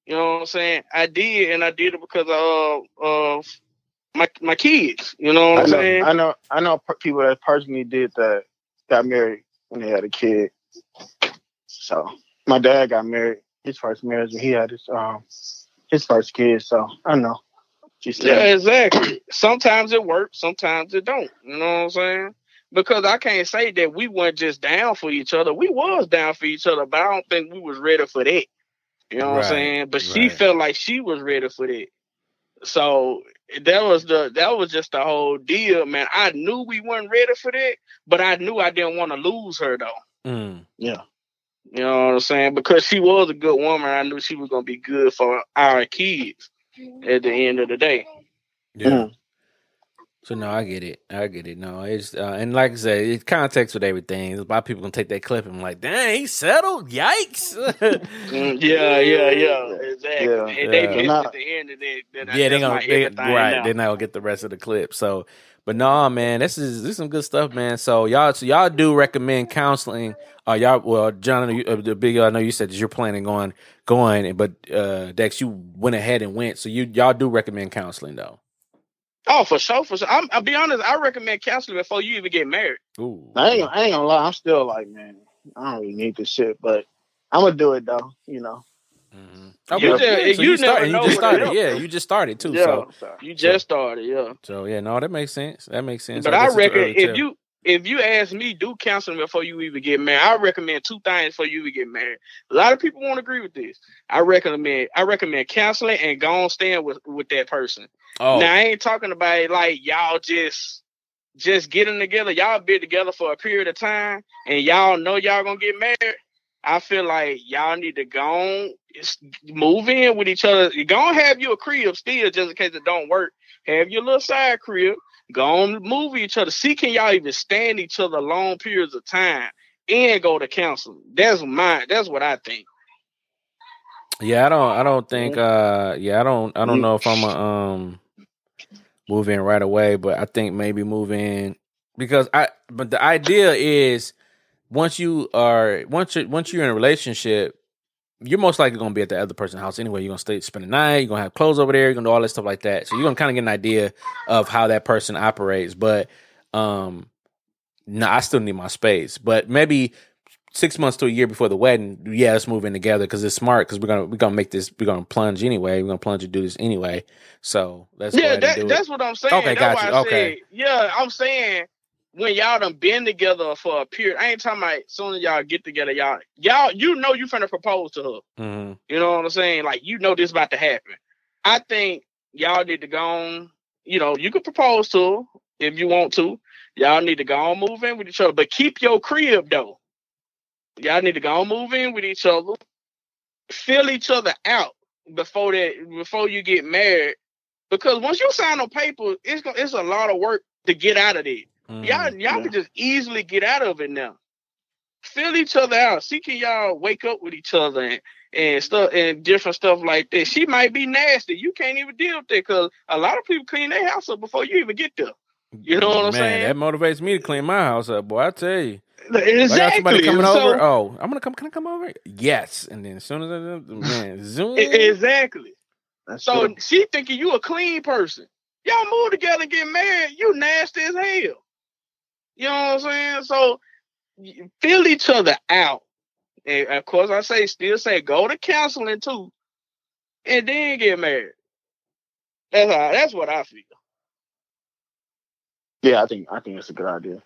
You know what I'm saying? I did, and I did it because of of my my kids. You know what I I'm know, saying? I know, I know people that personally did that, got married when they had a kid. So my dad got married, his first marriage, and he had his um his first kid. So I know. She Yeah, exactly. Sometimes it works, sometimes it don't. You know what I'm saying? Because I can't say that we weren't just down for each other. We was down for each other, but I don't think we was ready for that. You know what Right, I'm saying? But she felt like she was ready for that. So that was the that was just the whole deal, man. I knew we weren't ready for that, but I knew I didn't want to lose her though. Mm. yeah, You know what I'm saying? Because she was a good woman. I knew she was gonna be good for our kids at the end of the day. Yeah. Mm. So no, I get it. I get it. No, it's uh, and like I said, it's context with everything. A lot of people can take that clip and be like, "Dang, he settled. Yikes!" Mm, yeah, yeah, yeah, exactly. Yeah. And they Yeah. missed Nah. at the end of that. that yeah, they that's gonna my they, everything right. now. They're not gonna get the rest of the clip. So, but nah, man, this is this is some good stuff, man. So y'all, so y'all do recommend counseling. Uh, y'all, well, John, you- uh, the big, I know you said that you're planning on going, but uh, Dex, you went ahead and went. So you y'all do recommend counseling though. Oh, for sure, for sure. I'm, I'll be honest. I recommend counseling before you even get married. Ooh, I ain't, I ain't gonna lie. I'm still like, man, I don't really need this shit, but I'm gonna do it though. You know. Mhm. You Okay, just- so you you started. You just started. else. Yeah, you just started too. Yeah. So, So, You just started, yeah. so yeah, no, that makes sense. That makes sense. But I, guess it's too reckon if tell. you if you ask me, do counseling before you even get married. I recommend two things for you to get married. A lot of people won't agree with this. I recommend I recommend counseling and go on staying with with that person. oh, Now I ain't talking about it like y'all just just getting together. Y'all been together for a period of time and y'all know y'all gonna get married. I feel like y'all need to go on, move in with each other. You go on have you a crib still just in case it don't work. Have your little side crib. Go on move each other. See can y'all even stand each other long periods of time and go to counseling. That's my that's what I think. Yeah, I don't. I don't think. Uh, yeah, I don't. I don't know if I'm a um move in right away, but I think maybe move in because I. But the idea is once you are once you once you're in a relationship, you're most likely gonna be at the other person's house anyway. You're gonna stay spend the night. You're gonna have clothes over there. You're gonna do all that stuff like that. So you're gonna kind of get an idea of how that person operates. But um, no, I still need my space. But maybe six months to a year before the wedding, yeah, let's move in together because it's smart because we're gonna we're gonna make this we're gonna plunge anyway. We're gonna plunge and do this anyway. So let's go yeah, that, do it. that's what I'm saying. Okay, that's got you. I Okay. said, yeah, I'm saying when y'all done been together for a period. I ain't talking about soon as y'all get together, y'all y'all you know you finna propose to her. hmm You know what I'm saying? Like you know this about to happen. I think y'all need to go on. You know, you could propose to her if you want to. Y'all need to go on move in with each other, but keep your crib though. Y'all need to go on move in with each other. Fill each other out before that before you get married. Because once you sign on paper, it's it's a lot of work to get out of it. Mm-hmm. Y'all y'all Yeah. can just easily get out of it now. Fill each other out. See can y'all wake up with each other and, and stuff and different stuff like that. She might be nasty. You can't even deal with that because a lot of people clean their house up before you even get there. You know what I'm Man, saying? that motivates me to clean my house up, boy. I tell you. Exactly. I got somebody coming So- over. Oh, I'm gonna come. Can I come over? Yes. And then as soon as I man, zoom. Exactly. that's So true. she thinking you a clean person. Y'all move together, and get married. You nasty as hell. You know what I'm saying? So fill each other out. And of course, I say still say go to counseling too, and then get married. That's how, that's what I feel. Yeah, I think I think it's a good idea.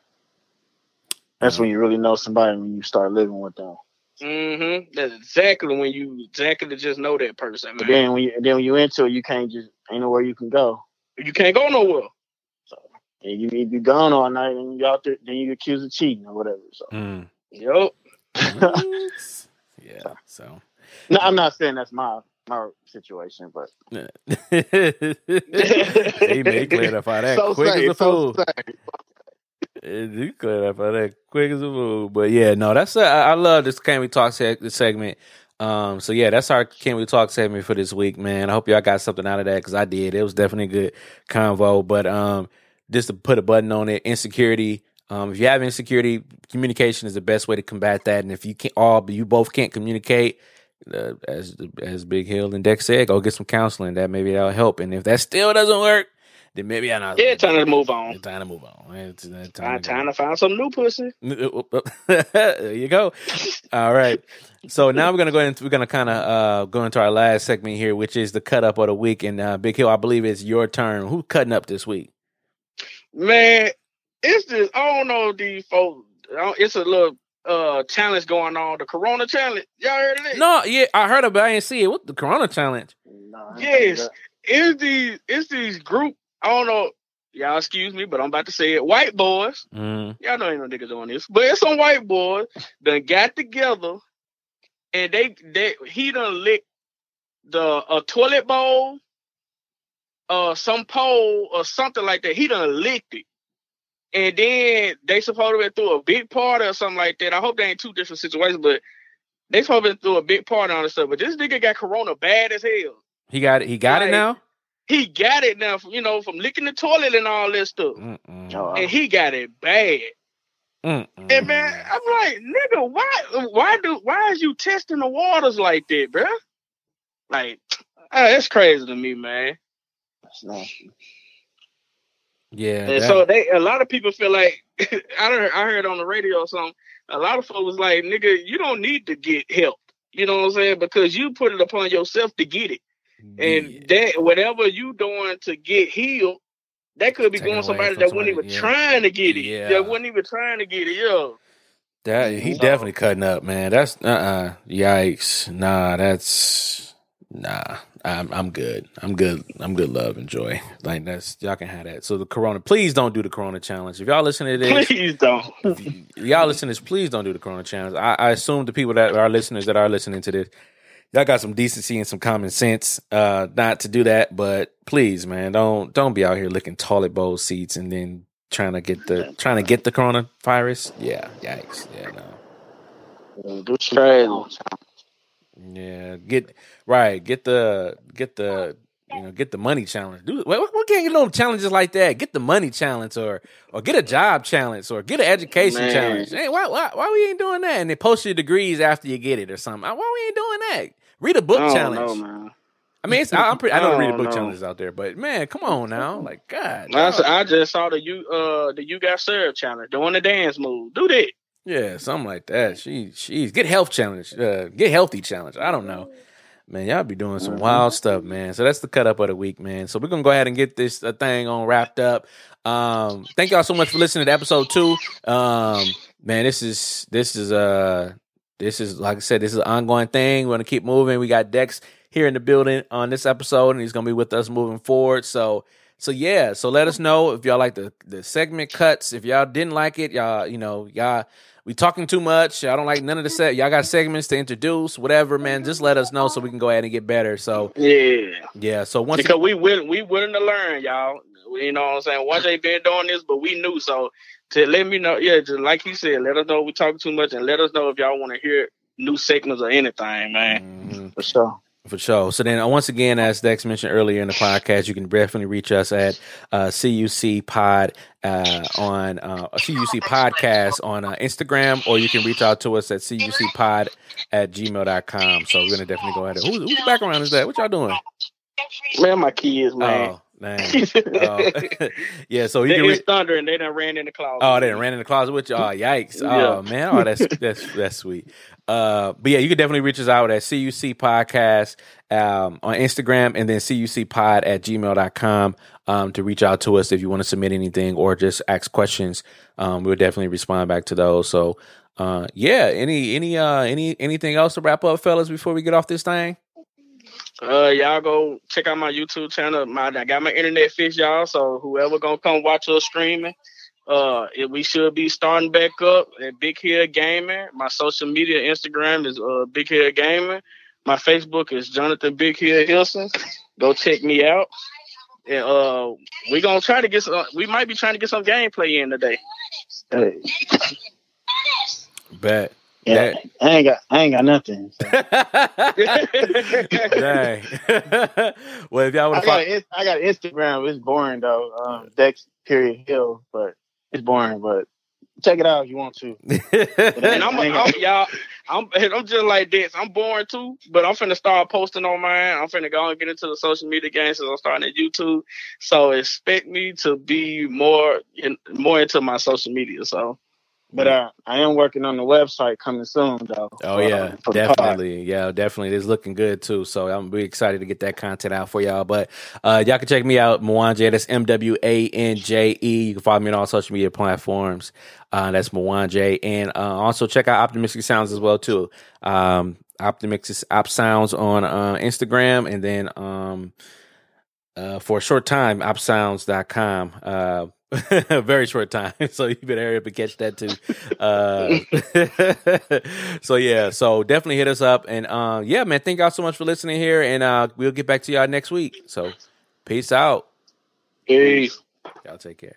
That's when you really know somebody when you start living with them. Mm-hmm. That's exactly when you exactly just know that person, But then when you then when you into it, you can't just ain't nowhere you can go. You can't go nowhere. And you you be gone all night and you out there, then you get accused of cheating or whatever. So Mm. Yup. yeah. So. no, I'm not saying that's my my situation, but he may clarify that so quick as a so fool. You clarify that quick as a fool. But yeah, no, that's a, I I love this Can We Talk seg- segment. Um, so yeah, that's our Can We Talk segment for this week, man. I hope y'all got something out of that because I did. It was definitely a good convo. But um, just to put a button on it, insecurity. Um, if you have insecurity, communication is the best way to combat that. And if you can't, all you both can't communicate, uh, as as Big Hill and Dex said, go get some counseling. That maybe that'll help. And if that still doesn't work, then maybe I know. Yeah, time to move on. It's time to move on. It's uh, time, Time, to time to find some new pussy. there you go. All right. So now we're gonna go into we're gonna kind of uh, go into our last segment here, which is the cut up of the week. And uh, Big Hill, I believe it's your turn. Who cutting up this week? Man, it's just I don't know these folks. It's a little uh challenge going on. The Corona challenge. Y'all heard of it? No, yeah, I heard about. it. I didn't see it. What the Corona challenge? No, Yes. It's these. It's these group. I don't know. Y'all excuse me, but I'm about to say it. White boys. Mm, Y'all know ain't no niggas on this, but it's some white boys that got together and they they he done licked the a toilet bowl, uh some pole or something like that. He done licked it. And then they supposed to have threw a big party or something like that. I hope they ain't two different situations, but they supposed to have threw a big party on the stuff. But this nigga got corona bad as hell. he got it. He got it now. He got it now, from, you know, from licking the toilet and all this stuff. Mm-mm. Oh, And he got it bad. Mm-mm. And man, I'm like, nigga, why, why do, why is you testing the waters like that, bruh? Like, uh, that's crazy to me, man. That's nasty. yeah. And that- so they, a lot of people feel like, I heard, I heard on the radio or something. A lot of folks was like, nigga, you don't need to get help. You know what I'm saying? Because you put it upon yourself to get it, and Yeah. that whatever you doing to get healed, that could be Taken going somebody from that wasn't even yeah. trying to get it. Yeah. That wasn't even trying to get it. Yo, That he So- definitely cutting up, man. That's uh uh yikes. Nah, that's nah. I'm I'm good. I'm good. I'm good. Love and joy. Like that's y'all can have that. So the Corona, please don't do the Corona challenge. If y'all listen to this, please don't. if y'all listeners, please don't do the Corona challenge. I, I assume the people that are listeners that are listening to this, y'all got some decency and some common sense, uh, not to do that. But please, man, don't don't be out here licking toilet bowl seats and then trying to get the trying to get the coronavirus. Yeah, yikes. Yeah, no. Do Crazy. Yeah, get right. Get the get the you know get the money challenge. Do what, what can't get no challenges like that? Get the money challenge or or get a job challenge or get an education Man. challenge. Hey, why why why we ain't doing that? And they post your degrees after you get it or something. Why we ain't doing that? Read a book don't challenge. man. I mean, it's, I, I'm pretty. I know I to read a don't book know. challenges out there, but man, come on now, like God, I. I just saw the you uh the you got served challenge doing the dance move. Do that. Yeah, something like that. She she's get health challenge, uh, get healthy challenge. I don't know. Man, y'all be doing some wild stuff, man. So that's the cut up of the week, man. So we're gonna go ahead and get this uh, thing on wrapped up. Um, thank y'all so much for listening to episode two. Um, man, this is this is uh this is like I said, this is an ongoing thing. We're gonna keep moving. We got Dex here in the building on this episode, and he's gonna be with us moving forward. So so yeah, so let us know if y'all like the the segment cuts. If y'all didn't like it, y'all you know y'all we talking too much. I don't like none of the set. Y'all got segments to introduce, whatever, man. Just let us know so we can go ahead and get better. So Yeah. yeah, so once because we willing we willing to learn, y'all. You know what I'm saying? Once they been doing this, but we knew. So to let me know, yeah, just like you said, let us know we talking too much and let us know if y'all want to hear new segments or anything, man. Mhm. for sure. For sure. So then, uh, once again, as Dex mentioned earlier in the podcast, you can definitely reach us at uh, CUC Pod uh, on uh, CUC Podcast on uh, Instagram, or you can reach out to us at CUC Pod at gmail.com. So we're going to definitely go ahead. And, who's, whose background is that? What y'all doing? Man, my kids, man. Oh, Oh. yeah, so you They- can re- thunder and they done ran in the closet. Oh, they done ran in the closet with you. Oh, yikes! Oh man, oh that's that's that's sweet. Uh, but yeah, you can definitely reach us out at CUC Podcast um, on Instagram and then CUC Pod at gmail.com um, to reach out to us if you want to submit anything or just ask questions. Um, we'll definitely respond back to those. So, uh, yeah, any any uh any anything else to wrap up, fellas, before we get off this thing? Uh, y'all go check out my YouTube channel. My I got my internet fixed, y'all. So whoever gonna come watch us streaming, uh, it, we should be starting back up at Big Hill Gaming. My social media Instagram is uh Big Hill Gaming. My Facebook is Jonathan Big Hill Hilson. Go check me out. And uh, we gonna try to get some. We might be trying to get some gameplay in today. Hey, Bet. Yeah, I ain't got I ain't got nothing. So. Dang. well, if y'all want to got follow, an- I got Instagram. It's boring though. Um, Dex period Hill, but it's boring. But check it out if you want to. And I'm, I'm y'all. I'm I'm just like this. I'm boring too, but I'm finna start posting on mine. I'm finna go and get into the social media game since I'm starting at YouTube. So expect me to be more in, more into my social media. So But uh, I am working on the website coming soon though. Oh for, yeah, uh, definitely. Yeah, definitely. It's looking good too. So I'm really excited to get that content out for y'all. But uh, y'all can check me out, Mwanje. That's M W A N J E. You can follow me on all social media platforms. Uh, that's Mwanje, and uh, also check out Optimistic Sounds as well too. Um, Optimistic Op Sounds on uh, Instagram, and then um, uh, for a short time, opsounds.com. Uh, a very short time. So you better hurry up and catch that too. Uh, so yeah, so definitely hit us up. And uh, yeah, man, thank y'all so much for listening here. And uh, we'll get back to y'all next week. So peace out. peace. Y'all take care.